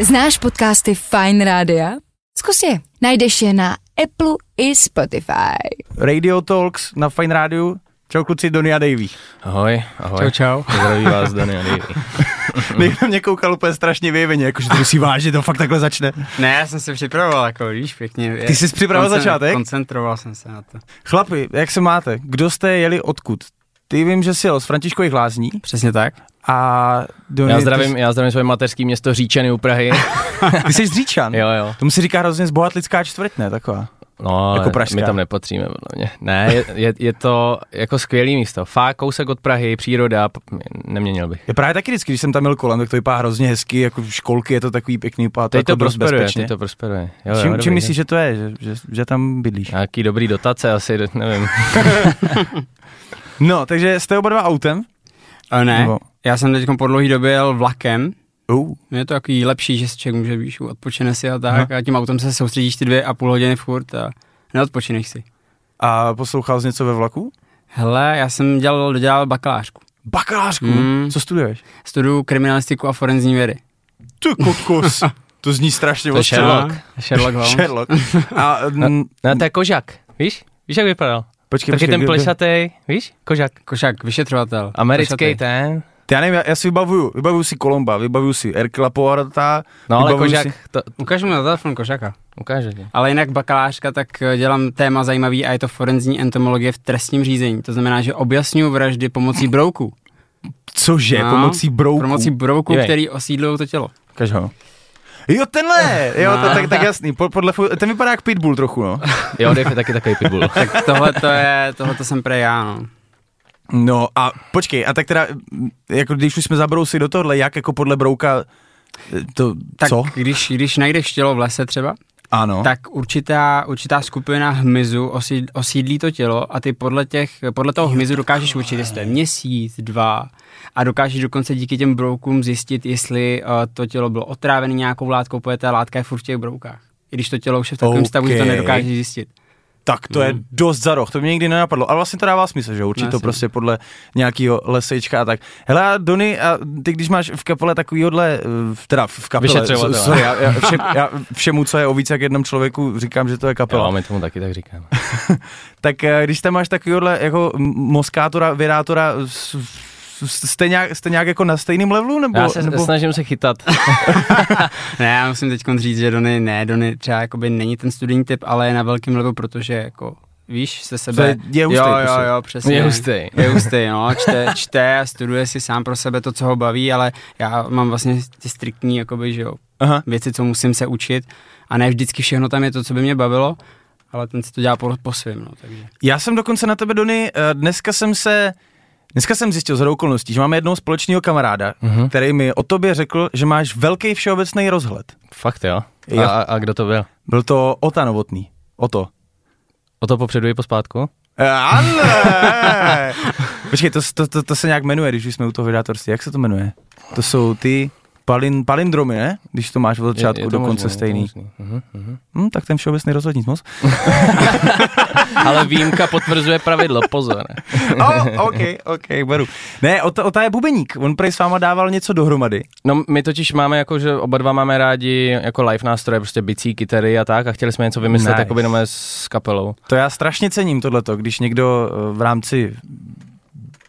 Znáš podcasty Fine Rádia? Zkus je. Najdeš je na Apple i Spotify. Radio Talks na Fine Radio. Čau kluci, Donny a Davey. Ahoj, ahoj. Čau, čau. Zdraví vás, Dany a Davey. Někdo mě koukal úplně strašně vyjeveně, jakože to musí vážit, to fakt takhle začne. Ne, já jsem se připravoval, jako víš, pěkně. Ty jsi připravil začátek? Koncentroval jsem se na to. Chlapi, jak se máte? Kdo jste jeli odkud? Ty vím, že jsi jel z Františkových lázní Přesně tak. A Donny, Já zdravím, já zdravím svoje mateřské město Říčany u Prahy. Ty, ty jsi z Říčan? Jo, jo. Tomu se říká hrozně zbohatlická čtvrť, ne? Taková. No, Jako pražská. my tam nepatříme, podle mě. Ne, je, je, je, to jako skvělý místo. Fakt kousek od Prahy, příroda, neměnil bych. Je právě taky vždycky, když jsem tam jel kolem, tak to vypadá hrozně hezky, jako školky, je to takový pěkný, vypadá to Teď jako to prosperuje, bezpečně. teď to prosperuje. Jo, jo, čím, dobrý, čím myslíš, že to je, že, že, že tam bydlíš? Nějaký dobrý dotace asi, nevím. No, takže jste oba dva autem? A ne, Nebo- já jsem teď po dlouhý době jel vlakem. Uh. Je to takový lepší, že si člověk může, víš, odpočine si a tak. A tím autem se soustředíš ty dvě a půl hodiny furt a neodpočineš si. A poslouchal jsi něco ve vlaku? Hele, já jsem dělal, dodělal bakalářku. Bakalářku? Mm. Co studuješ? Studuju kriminalistiku a forenzní vědy. Ty kokos. to zní strašně To. Sherlock. Sherlock Holmes. Sherlock. A, mm, No, to je kožak, víš? Víš, jak vypadal? počkej, Taky počkej, ten plešatý, víš? Kožak. Košák, vyšetřovatel. Americký Košatý. ten. Ty Já nevím, já, já si vybavuju, vybavuju si Kolomba, vybavuju si Erkla Poirota. No ale vybavuju kožak, Si, to, Ukaž mi na telefon Košaka. ukáže ti. Ale jinak bakalářka, tak eh, dělám téma zajímavý a je to forenzní entomologie v trestním řízení. To znamená, že objasňuju vraždy pomocí brouků. cože, No, pomocí brouků. Pomocí brouků, který osídlují to tělo. Ukaž ho. Jo, tenhle, jo, to, No. tak, tak jasný, po, podle, ten vypadá jak pitbull trochu, no. Jo, Dave je taky takový pitbull. Tak tohle to je, tohle to jsem prej já, no. No a počkej, a tak teda, jako když už jsme zabrousili do tohle, jak jako podle brouka, to, Tak co? Když, když najdeš tělo v lese třeba, Ano. tak určitá, určitá skupina hmyzu osíd, osídlí to tělo a ty podle, těch, podle toho hmyzu dokážeš určit, jestli to je měsíc, dva a dokážeš dokonce díky těm broukům zjistit, jestli uh, to tělo bylo otrávené nějakou látkou, protože ta látka je furt v těch broukách. I když to tělo už je v takovém OK. stavu, že to nedokážeš zjistit. Tak to je Mm. dost za roh, to mě nikdy nenapadlo, ale vlastně to dává smysl, že určitě No, to prostě podle nějakého lesečka a tak. Hele a Dony, a ty když máš v kapele takovýhodle, eh, teda v kapele, sorry, já, já, všem, já všemu, co je o víc jak jednom člověku, říkám, že to je kapela. Jo, my tomu taky tak říkáme. Tak eh, když tam máš takovýhodle jako moskátora, s- jste nějak, jste nějak jako na stejném levelu? Nebo, Já se nebo... snažím se chytat. Ne, já musím teď říct, že Dony, ne, Dony třeba jakoby není ten studijní typ, ale je na velkém levelu, protože jako víš, se sebe... je hustý, jo, jo, prostě. jo, přesně. Je hustý. Je hustý, no, čte, čte a studuje si sám pro sebe to, co ho baví, ale já mám vlastně ty striktní, jakoby, že jo, Aha. věci, co musím se učit a ne vždycky všechno tam je to, co by mě bavilo, ale ten si to dělá po, po svým, no, takže. Já jsem dokonce na tebe, Dony, eh, dneska jsem se, dneska jsem zjistil z okolností, že máme jednoho společného kamaráda, Mhm. který mi o tobě řekl, že máš velký všeobecný rozhled. Fakt jo. Jo. A, a kdo to byl? Byl to Ota Novotný. Oto. O to popředu i pospátku? Ano! Počkej, to, to, to, to, se nějak jmenuje, když už jsme u toho vydátorství. Jak se to jmenuje? To jsou ty palin, palindromy, ne? Když to máš od začátku do to konce možný, stejný. Je to možný. Mhm, mhm. Hm, tak ten všeobecný rozhled nic moc. Ale výjimka potvrzuje pravidlo, pozor. oh, OK, OK, beru. Ne, Ota, Ota je bubeník. On prej s váma dával něco dohromady. No my totiž máme jako, že oba dva máme rádi jako live nástroje, prostě bicí, kytary a tak a chtěli jsme něco vymyslet Nice. jako s kapelou. To já strašně cením tohleto, když někdo eh, v rámci,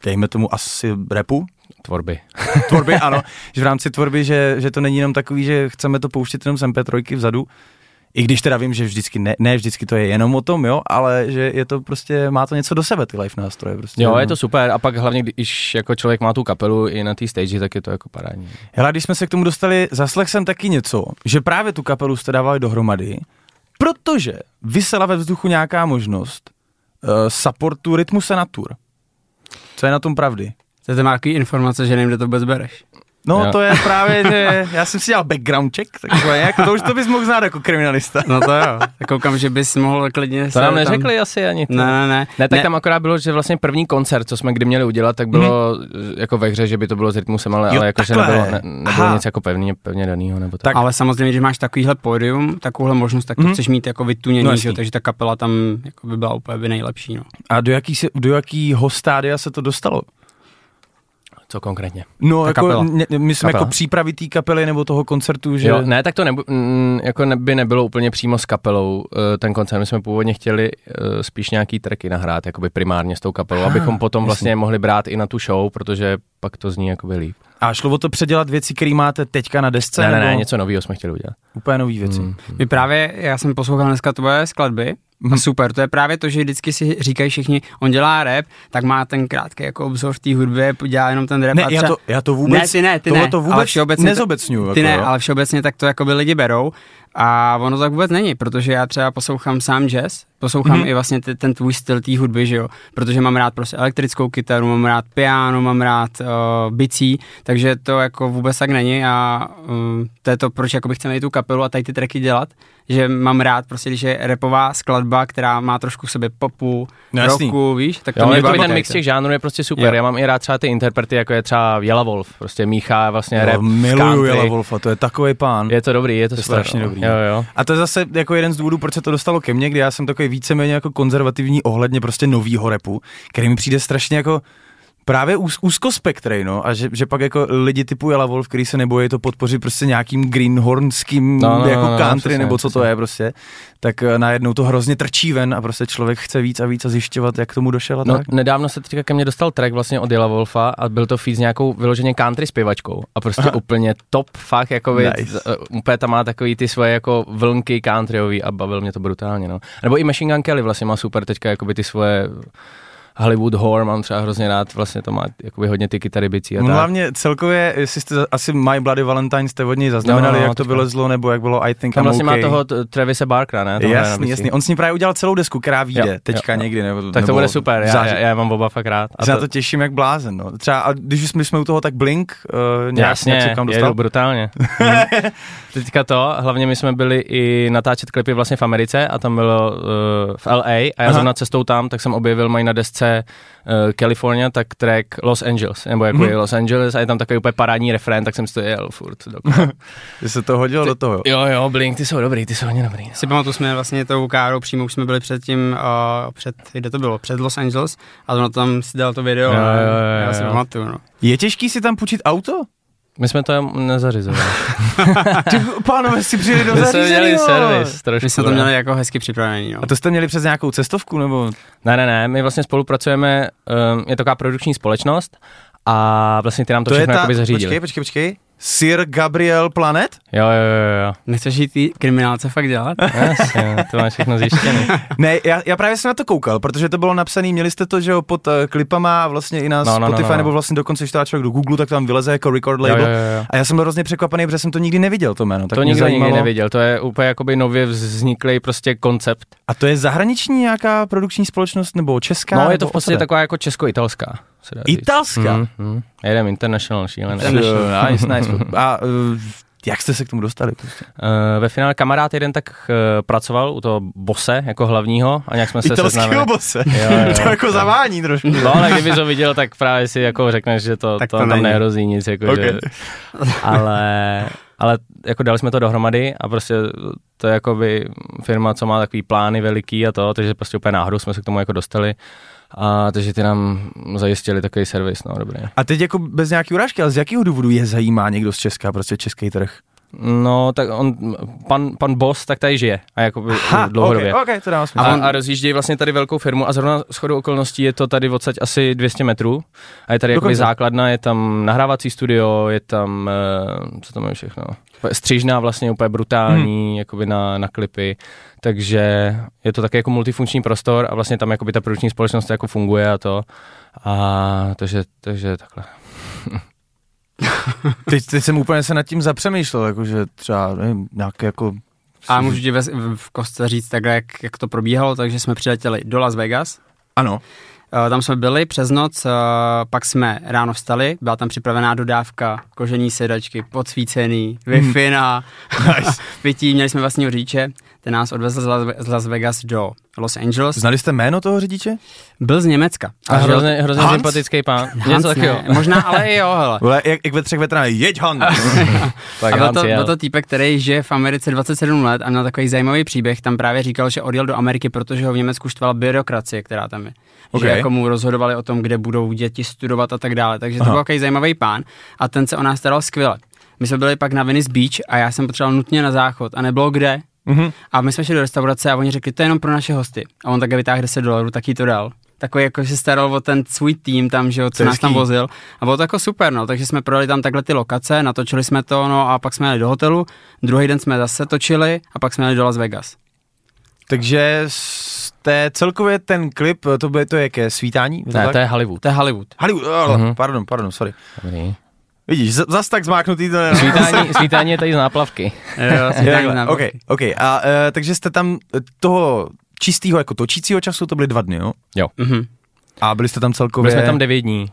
dejme tomu asi repu, Tvorby. tvorby, ano, že v rámci tvorby, že, že to není jenom takový, že chceme to pouštět jenom z MP3 vzadu, i když teda vím, že vždycky ne, ne vždycky to je jenom o tom, jo, ale že je to prostě, má to něco do sebe, ty live nástroje. Prostě, Jo, no. je to super a pak hlavně, když jako člověk má tu kapelu i na té stage, tak je to jako parádní. Hele, když jsme se k tomu dostali, zaslech jsem taky něco, že právě tu kapelu jste dávali dohromady, protože vysela ve vzduchu nějaká možnost uh, supportu rytmu senatur. Co je na tom pravdy? To je takový informace, že nevím, kde to vůbec bereš. No, Jo. to je právě, že já jsem si dělal background check, takhle nějak, to už to bys mohl znát jako kriminalista. No to jo, tak koukám, že bys mohl klidně To nám tam- neřekli asi ani. to. Ne, ne, ne. Ne, tak ne. tam akorát bylo, že vlastně první koncert, co jsme kdy měli udělat, tak bylo mm. jako ve hře, že by to bylo s rytmusem, ale, Jo, ale jako, že nebylo, ne, nebylo Aha. nic jako pevně, pevně daného. Nebo tak. Tak- Ale samozřejmě, když máš takovýhle pódium, takovouhle možnost, tak to Mhm. chceš mít jako vytuněný, No že? jo, takže ta kapela tam jako by byla úplně by nejlepší. No. A do, jaký, se- do jakýho stádia se to dostalo? Co konkrétně? No, Ta jako, kapela. ne, myslím Kapela. jako přípravy té kapely nebo toho koncertu, že... Jo, ne, tak to nebu, mm, jako ne, by nebylo úplně přímo s kapelou eh, ten koncert. My jsme původně chtěli eh, spíš nějaký tracky nahrát, jakoby primárně s tou kapelou, abychom potom vlastně mohli brát i na tu show, protože pak to zní jakoby líp. A šlo o to předělat věci, které máte teďka na desce? Ne, ne, nebo ne, něco nového jsme chtěli udělat. Úplně nový věci. Mm. My právě, já jsem poslouchal dneska tvoje skladby a super, to je právě to, že vždycky si říkají všichni, on dělá rap, tak má ten krátký jako obzor v té hudbě, dělá jenom ten rap. Ne, a já třeba- to, já to vůbec, ne, ty ne, ty ne, to ale vůbec všeobecně to- nezobecňuju. Ty jako, ne, jo. ale všeobecně tak to jako by lidi berou a ono tak vůbec není, protože já třeba poslouchám sám jazz, poslouchám Mhm. mm-hmm. i vlastně t- ten tvůj styl té hudby, že jo, protože mám rád prostě elektrickou kytaru, mám rád piano, mám rád uh, bicí, takže to jako vůbec tak není a um, to je to, proč jako bych chcel mít tu kapelu a tady ty tracky dělat, že mám rád prostě, když je repová skladba, která má trošku v sobě popu, No rocku, víš, tak to Jo, mě je to baví. ten mix těch žánrů je prostě super. Jo. Já mám i rád třeba ty interprety, jako je třeba Jela Wolf, prostě míchá vlastně rap Jo, s miluju. Jela Wolfa, to je takový pán. Je to dobrý, je to, To super, strašně no. dobrý. Jo, jo. A to je zase jako jeden z důvodů, proč se to dostalo ke mně, kdy já jsem takový víceméně jako konzervativní ohledně prostě novýho repu, který mi přijde strašně jako právě úz, úzkospektrej, no, a že, že, pak jako lidi typu Jela Wolf, který se nebojí to podpořit prostě nějakým greenhornským No, no, jako no, no, country, přesně, nebo co to je prostě, tak eh, najednou to hrozně trčí ven a prostě člověk chce víc a víc a zjišťovat, jak k tomu došel a No, tak. nedávno se teďka ke mně dostal track vlastně od Jela Wolfa a byl to feed s nějakou vyloženě country zpěvačkou a prostě Aha. Úplně top, fakt jako Nice. nice. úplně tam má takový ty svoje jako vlnky countryový a bavil mě to brutálně, no. Nebo i Machine Gun Kelly vlastně má super teďka jakoby ty svoje Hollywood Horror mám třeba hrozně rád, vlastně to má jakoby hodně ty kytary bicí a No, tak. hlavně celkově, jestli jste asi My Bloody Valentine jste od něj zaznamenali, No, no, jak to teďka. vylezlo, nebo jak bylo I Think Tam I'm vlastně okay. má toho Travise Barkera, ne? Na Jasný, jasný. On s ní právě udělal celou desku, která vyjde Jo, teďka jo, někdy. Nebo, Tak to nebo bude super, já, já, já, mám oba fakt rád. A se na to těším jak blázen. No. Třeba, a když jsme, jsme u toho, tak Blink uh, nějak, Jasně, nějak kam jedu dostal. brutálně. Mhm. Teďka to, hlavně my jsme byli i natáčet klipy vlastně v Americe a tam bylo uh, v LA a já Aha. zrovna cestou tam, tak jsem objevil, mají na desce uh, California, tak track Los Angeles, nebo jako Mhm. je Los Angeles a je tam takový úplně parádní refrén, tak jsem si to jel furt. Že se to hodilo do toho. jo, jo, Blink, ty jsou dobrý, ty jsou hodně dobrý. no. Si pamatuju, jsme vlastně tou Károu přímo už jsme byli před tím, uh, před, kde to bylo, před Los Angeles a to tam si dal to video, Jo, a jo, jo, já si jo. pamatuju, no. Je těžký si tam půjčit auto? My jsme to nezařizovali. Ty pánové si přijeli do My jsme zařízení, měli servis trošku. My jsme to ne? měli jako hezky připravený, no. A to jste měli přes nějakou cestovku, nebo? Ne, ne, ne, my vlastně spolupracujeme, um, je to taková produkční společnost a vlastně ty nám to, To je všechno ta, jakoby zařídili. počkej, počkej, počkej. Sir Gabriel Planet? Jo, jo, jo, jo. Nechceš jít ty kriminálce fakt dělat? Jasně, to máš všechno zjištěné. Ne, já, já právě jsem na to koukal, protože to bylo napsané, měli jste to, že jo, pod uh, klipama vlastně i na No, no, no, Spotify, no, no. nebo vlastně dokonce, když to člověk do Google, tak tam vyleze jako record label. Jo, jo, jo. A já jsem byl hrozně překvapený, protože jsem to nikdy neviděl, to jméno. Tak to nikdo nikdy zajímalo- neviděl, to je úplně jakoby nově vzniklý prostě koncept. A to je zahraniční nějaká produkční společnost, nebo česká? No, je nebo to v podstatě taková jako česko-italská. Se dá říct. Italská? Mm, mm. Jedem international šílený. Jo, nice, nice. A uh, jak jste se k tomu dostali? Prostě? Uh, ve finále kamarád jeden tak uh, pracoval u toho bose jako hlavního a nějak jsme se Italského seznámili. bose. Jo, jo, to jako jo. zavání trošku. No, ale kdyby to viděl, tak právě si jako řekneš, že to, Tak to, to tam nehrozí nic. Jako, Ok. že, ale, ale jako dali jsme to dohromady a prostě to je jakoby firma, co má takový plány veliký a to, takže prostě úplně náhodou jsme se k tomu jako dostali. A takže ty nám zajistili takový servis, no dobrý. A teď jako bez nějaký urážky, ale z jakého důvodu je zajímá někdo z Česka, prostě český trh? No, tak on, pan, pan boss, tak tady žije a jako dlouhodobě. okay, okay, to dává smysl. A, a rozjíždějí vlastně tady velkou firmu a zrovna shodou okolností je to tady odsaď asi 200 metrů a je tady jakoby Dokonce. základna, je tam nahrávací studio, je tam, eh, co tam je všechno, střižná vlastně úplně brutální, hmm. jakoby na, na klipy, takže je to taky jako multifunkční prostor a vlastně tam jakoby ta produkční společnost jako funguje a to a takže, takže takhle. Teď, teď jsem úplně se nad tím zapřemýšlel, jakože třeba nevím, nějaké jako... A můžu ti ve, v kostce říct takhle, jak, jak to probíhalo, takže jsme přiletěli do Las Vegas, Ano. Eh, Tam jsme byli přes noc, eh, pak jsme ráno vstali, byla tam připravená dodávka, kožení sedačky, podsvícený, Wi-Fi na pití, měli jsme vlastního řidiče. Ten nás odvezl z Las, Vegas do Los Angeles. Znali jste jméno toho řidiče? Byl z Německa. A žil- hrozně, hrozně Hans? sympatický pán. Hans Něco ne, takového. Možná, ale i jo, hele. Vole, jak, jak ve třech veteránech, jeď Han! Tak a byl Hans to, byl to týpek, který žije v Americe 27 let a měl takový zajímavý příběh. Tam právě říkal, že odjel do Ameriky, protože ho v Německu štvala byrokracie, která tam je. Ok. Že jako mu rozhodovali o tom, kde budou děti studovat a tak dále. Takže to Aha. byl takový zajímavý pán a ten se o nás staral skvěle. My jsme byli pak na Venice Beach a já jsem potřeboval nutně na záchod a nebylo kde. Mhm. A my jsme šli do restaurace a oni řekli, to je jenom pro naše hosty. A on také vytáhl 10 dolarů, tak jí to dal. Takový jako se staral o ten svůj tým tam, že jo, To co nás tam vozil. A bylo to jako super, no, takže jsme projeli tam takhle ty lokace, natočili jsme to, no a pak jsme jeli do hotelu, druhý den jsme zase točili a pak jsme jeli do Las Vegas. Takže jste celkově ten klip, to bude to jaké, svítání? Ne, to je Hollywood. To je Hollywood. Hollywood, oh, Mhm. pardon, pardon, sorry. Dobrý. Vidíš, z- zas tak zmáknutý to ne. Svítání, svítání je tady z náplavky. Jo, asi Je tak takhle, ne- OK, OK. A uh, takže jste tam eh, toho čistého jako točícího času, to byly dva dny, jo? Mhm. A byli jste tam celkově... Byli jsme tam devět dní.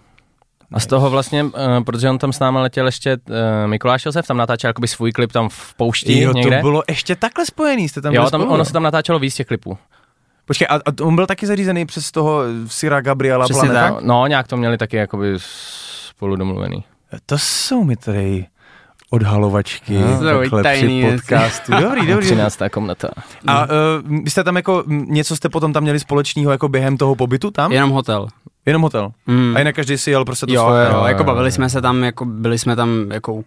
A z toho vlastně, uh, protože on tam s námi letěl ještě, uh, Mikuláš Josef tam natáčel jakoby svůj klip tam v poušti Jo, někde. to bylo ještě takhle spojený, jste tam jo, tam, spolu, ono se tam natáčelo víc těch klipů. Počkej, a, a on byl taky zařízený přes toho Syra Gabriela Přesně Planeta? tak. No, nějak to měli taky jakoby spolu domluvený. To jsou mi tady odhalovačky No, takhle při podcastu. Dobrý, dobrý. 13. komnata. A uh, vy jste tam jako, něco jste potom tam měli společného jako během toho pobytu tam? Jenom hotel. Jenom hotel. Mm. A jinak každý si jel prostě to Jo, svoje. jo, jo, jo, jako jo, bavili jo. jsme se tam, jako byli jsme tam jako u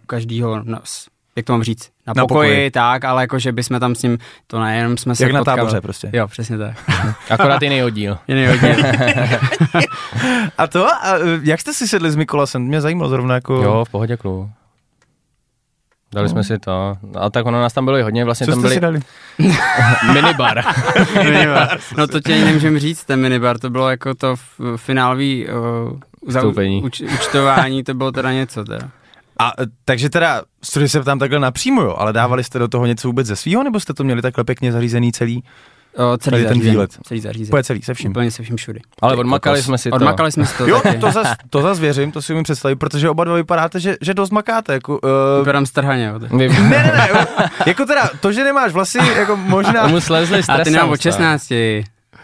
s- jak to mám říct, na, Na pokoji, pokoji. tak, ale jako, že bychom tam s ním, to nejenom jsme se Jak na potkali. táboře prostě. Jo, přesně tak. Akorát jiný oddíl. Jiný hodně. A to? A jak jste si sedli s Mikolasem? Mě zajímalo zrovna jako... Jo, v pohodě klub. Dali jsme si to. A tak ono nás tam bylo i hodně, vlastně Co tam jste byli si dali? minibar. minibar. No to tě nemůžem říct, ten minibar, to bylo jako to finálový uh, Vstoupení. uč, účtování, to bylo teda něco teda. A eh, takže teda, sorry se ptám takhle napřímo, jo, ale dávali jste do toho něco vůbec ze svýho, nebo jste to měli takhle pěkně zařízený celý? O, celý Tady ten výlet. Celý zařízení. Úplně celý, se vším. Úplně se vším všudy. Ale Ty odmakali kokos. jsme si to. Odmakali jsme si to Jo, taky. to zas, to zas věřím, to si umím představit, protože oba dva vypadáte, že, že dost makáte. Jako, uh, Vypadám strhaně. jo. Ne, ne, ne, jako teda, to, že nemáš vlasy, jako možná... mu slezli ty nemám od stále. 16.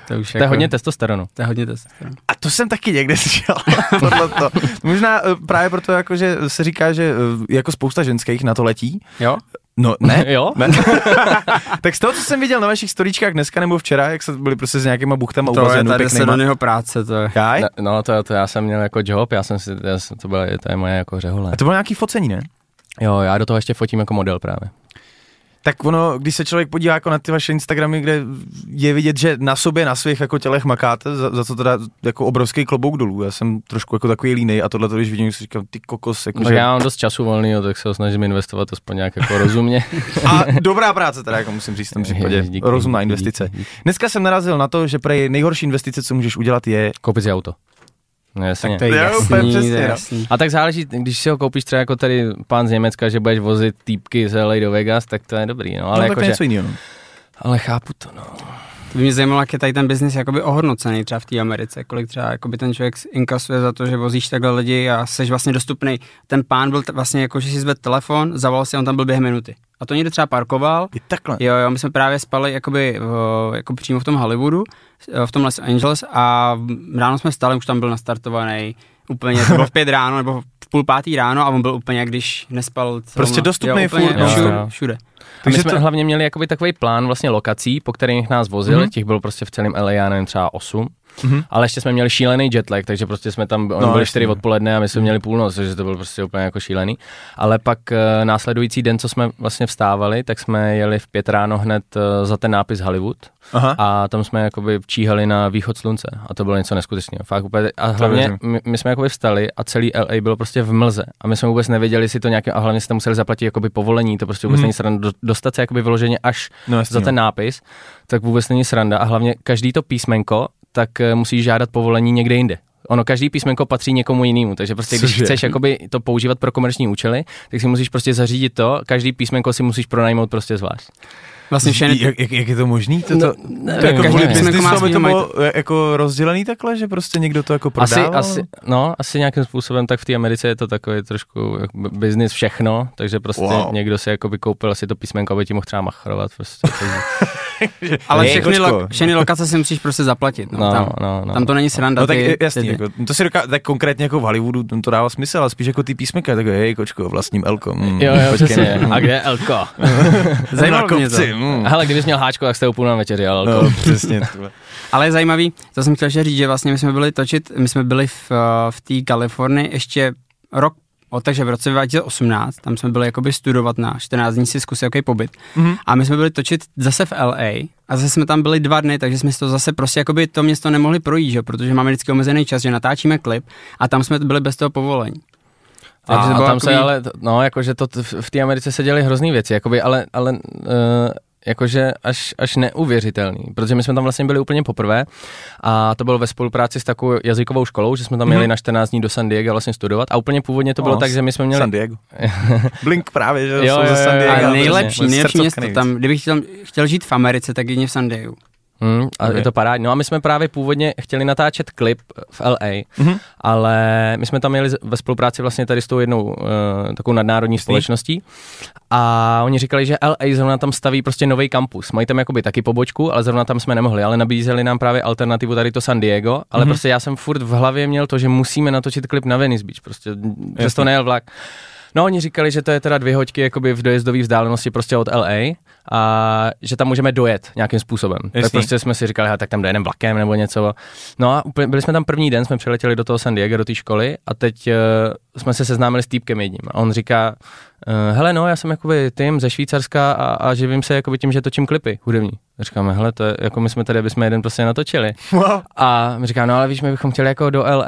To už To je hodně testosteronu. To je hodně testosteronu. A to jsem taky někde slyšel, tohle to. Možná uh, právě proto, jako, že se říká, že uh, jako spousta ženských na to letí. Jo? No, ne, Jo? Ne. tak z toho, co jsem viděl na vašich storíčkách dneska nebo včera, jak se byli prostě s nějakýma buchtama To je tady se do něho práce, to je. Jaj? Ne, No to, to já jsem měl jako job, já jsem si, já jsem, to, byla, to je moje jako řehole. A to bylo nějaký focení, ne? Jo, já do toho ještě fotím jako model právě. Tak ono, když se člověk podívá jako na ty vaše Instagramy, kde je vidět, že na sobě, na svých jako tělech makáte, za, za to teda jako obrovský klobouk dolů. Já jsem trošku jako takový línej a tohle to, když vidím, si říkám, ty kokos, jako Tak já mám dost času volného, tak se ho snažím investovat aspoň nějak jako rozumně. A dobrá práce teda, jako musím říct v tom případě. Díky, Rozumná investice. díky, díky. Dneska jsem narazil na to, že prej nejhorší investice, co můžeš udělat, je Koupit si auto. No, jasně. To je jasný, úplně přesně, no. jasný. A tak záleží, když si ho koupíš třeba jako tady pán z Německa, že budeš vozit týpky z LA do Vegas, tak to je dobrý, no. ale no, jako, tak že, něco jiného. No. ale chápu to, no. To by mě zajímalo, jak je tady ten biznis jakoby ohodnocený třeba v té Americe, kolik třeba jakoby ten člověk inkasuje za to, že vozíš takhle lidi a jsi vlastně dostupný. Ten pán byl t- vlastně jako, že si zvedl telefon, zavolal si, on tam byl během minuty. A to někde třeba parkoval, Je takhle. Jo, jo, my jsme právě spali jakoby v, jako přímo v tom Hollywoodu, v tom Los Angeles a ráno jsme vstali, už tam byl nastartovaný úplně, to bylo v pět ráno nebo v půl pátý ráno a on byl úplně, jak když nespal celou Prostě noc. dostupný jo, úplně furt, no. všude, všude. Takže my jsme to- hlavně měli jakoby takový plán vlastně lokací, po kterých nás vozili, Mhm. mm-hmm. těch bylo prostě v celém LA, já nevím, třeba 8. Mhm. Ale ještě jsme měli šílený jetlag, takže prostě jsme tam, oni No, byli. 4 odpoledne a my jsme měli půlnoc, takže to bylo prostě úplně jako šílený. Ale pak eh, následující den, co jsme vlastně vstávali, tak jsme jeli v pět ráno hned eh, za ten nápis Hollywood Aha. a tam jsme jakoby číhali na východ slunce a to bylo něco neskutečného. Fakt úplně, a hlavně my, my, jsme jakoby vstali a celý LA bylo prostě v mlze a my jsme vůbec nevěděli, jestli to nějaké, a hlavně jsme museli zaplatit jakoby povolení, to prostě vůbec Mhm. není sranda, Do- dostat se jakoby vyloženě až No, jasně, za ten no. nápis, tak vůbec není sranda a hlavně každý to písmenko, tak eh, musíš žádat povolení někde jinde. Ono každý písmenko patří někomu jinému, takže prostě když Cože? chceš jakoby to používat pro komerční účely, tak si musíš prostě zařídit to, každý písmenko si musíš pronajmout prostě zvlášť. Vlastně všechny, Jak, jak, jak, je to možný? To, to, No, to jako každý kvůli písmenko biznisu, má aby to bylo jako rozdělený takhle, že prostě někdo to jako Asi, prodával? asi, no, asi nějakým způsobem, tak v té Americe je to takový trošku b- business všechno, takže prostě Wow. někdo si jako koupil asi to písmenko, aby ti mohl třeba machrovat. Prostě, ale všechny, lo, všechny lokace si musíš prostě zaplatit. No, no, tam, no, no. tam to není sranda. No tak ty- je- jasný, ty- jako, to si doká, tak konkrétně jako v Hollywoodu to, to dává smysl, ale spíš jako ty písmenka, tak hej kočko, vlastním Elko. Mm, Jo, jo, počkej, přesně. A kde je Elko? Zajímalo mě to. mm. Hele, kdybys měl háčko, tak jste úplně na večeři, ale Elko. No, přesně. tohle. Ale je zajímavý, to jsem chtěl říct, že vlastně my jsme byli točit, my jsme byli v, eh, v té Kalifornii ještě rok, o, takže v roce 2018, tam jsme byli jakoby studovat na 14 dní si zkusit jaký pobyt. Mhm. A my jsme byli točit zase v LA a zase jsme tam byli dva dny, takže jsme si to zase prostě jakoby to město nemohli projít, že? protože máme vždycky omezený čas, že natáčíme klip a tam jsme byli bez toho povolení. A, a tam se takový- ale, no, jakože to v té Americe se děly hrozný věci, jakoby, ale, ale uh, jakože až, až neuvěřitelný, protože my jsme tam vlastně byli úplně poprvé a to bylo ve spolupráci s takovou jazykovou školou, že jsme tam měli na 14 dní do San Diego vlastně studovat a úplně původně to bylo No, tak, že my jsme měli... San Diego. Blink právě, že Jo, jsou jo, ze jo, San jo, Diego. A nejlepší, nejlepší město tam, kdybych chtěl, chtěl žít v Americe, tak jedině v San Diego. Hmm, a Ok. je to parádní. No a my jsme právě původně chtěli natáčet klip v LA, Mhm. ale my jsme tam měli ve spolupráci vlastně tady s tou jednou uh, takovou nadnárodní společností a oni říkali, že LA zrovna tam staví prostě nový kampus. Mají tam jakoby taky pobočku, ale zrovna tam jsme nemohli, ale nabízeli nám právě alternativu tady to San Diego, ale Mhm. prostě já jsem furt v hlavě měl to, že musíme natočit klip na Venice Beach, prostě přes to nejel vlak. No, oni říkali, že to je teda dvě hoďky jakoby v dojezdové vzdálenosti prostě od LA a že tam můžeme dojet nějakým způsobem. Tak Jasný. prostě jsme si říkali, "Hele, tak tam dojedeme vlakem nebo něco. No a úplně, byli jsme tam první den, jsme přiletěli do toho San Diego, do té školy a teď uh, jsme se seznámili s týpkem jedním. A on říká, uh, hele no, já jsem jakoby tým ze Švýcarska a, a živím se jakoby tím, že točím klipy hudební. A říkáme, hele, to je, jako my jsme tady, aby jsme jeden prostě natočili. Wow. A my říká, no ale víš, my bychom chtěli jako do LA.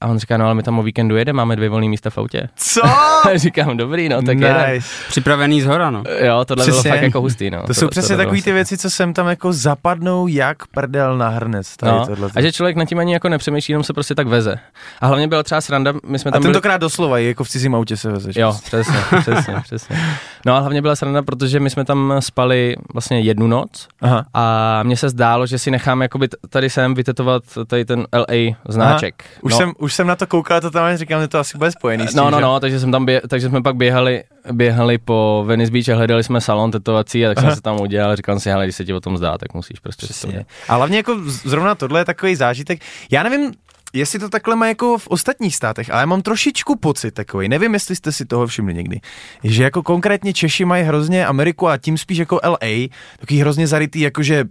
A on říká, no ale my tam o víkendu jedeme, máme dvě volné místa v autě. Co? A říkám, dobrý, no tak jedem. nice. Připravený z hora, no. Jo, tohle Přesně. bylo fakt jako hustý, no. To jsou přesně bylo takový ty věci, co sem tam jako zapadnou jak prdel na hrnec. Tady No, tohle. a že člověk nad tím ani jako nepřemýšlí, jenom se prostě tak veze. A hlavně byla třeba sranda, my jsme a tam byli... tentokrát doslova, jako v cizím autě se vezeš. Jo, přesně, přesně, přesně. No a hlavně byla sranda, protože my jsme tam spali vlastně jednu noc Aha. a mně se zdálo, že si necháme jakoby tady sem vytetovat tady ten LA znáček. Už, no. jsem, už jsem na to koukal, to tam říkám, že to asi bude spojený s tím, No, no, že? no, takže, jsem tam bě, takže jsme pak běhali, běhali po Venice Beach a hledali jsme salon tetovací a tak Aha. jsem se tam udělal. Říkal jsem si, hele, když se ti o tom zdá, tak musíš prostě udělat. A hlavně jako zrovna tohle je takový zážitek. Já nevím, jestli to takhle má jako v ostatních státech, ale já mám trošičku pocit takový, nevím, jestli jste si toho všimli někdy, že jako konkrétně Češi mají hrozně Ameriku a tím spíš jako LA, takový hrozně zarytý, jakože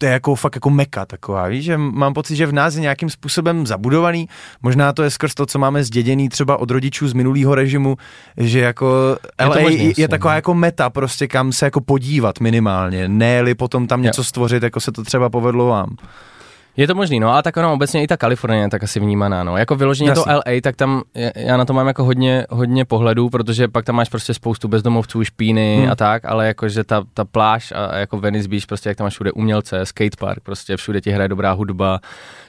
to je jako fakt jako meka taková, víš, že mám pocit, že v nás je nějakým způsobem zabudovaný, možná to je skrz to, co máme zděděný třeba od rodičů z minulého režimu, že jako Je to LA možný, je taková jako meta prostě, kam se jako podívat minimálně, ne potom tam něco stvořit, jako se to třeba povedlo vám. Je to možný, no a tak ono obecně i ta Kalifornie je tak asi vnímaná, no. Jako vyloženě to Jasně. LA, tak tam já na to mám jako hodně, hodně pohledů, protože pak tam máš prostě spoustu bezdomovců, špíny Hmm. a tak, ale jakože ta, ta pláž a, jako Venice Beach, prostě jak tam máš všude umělce, skatepark, prostě všude ti hraje dobrá hudba,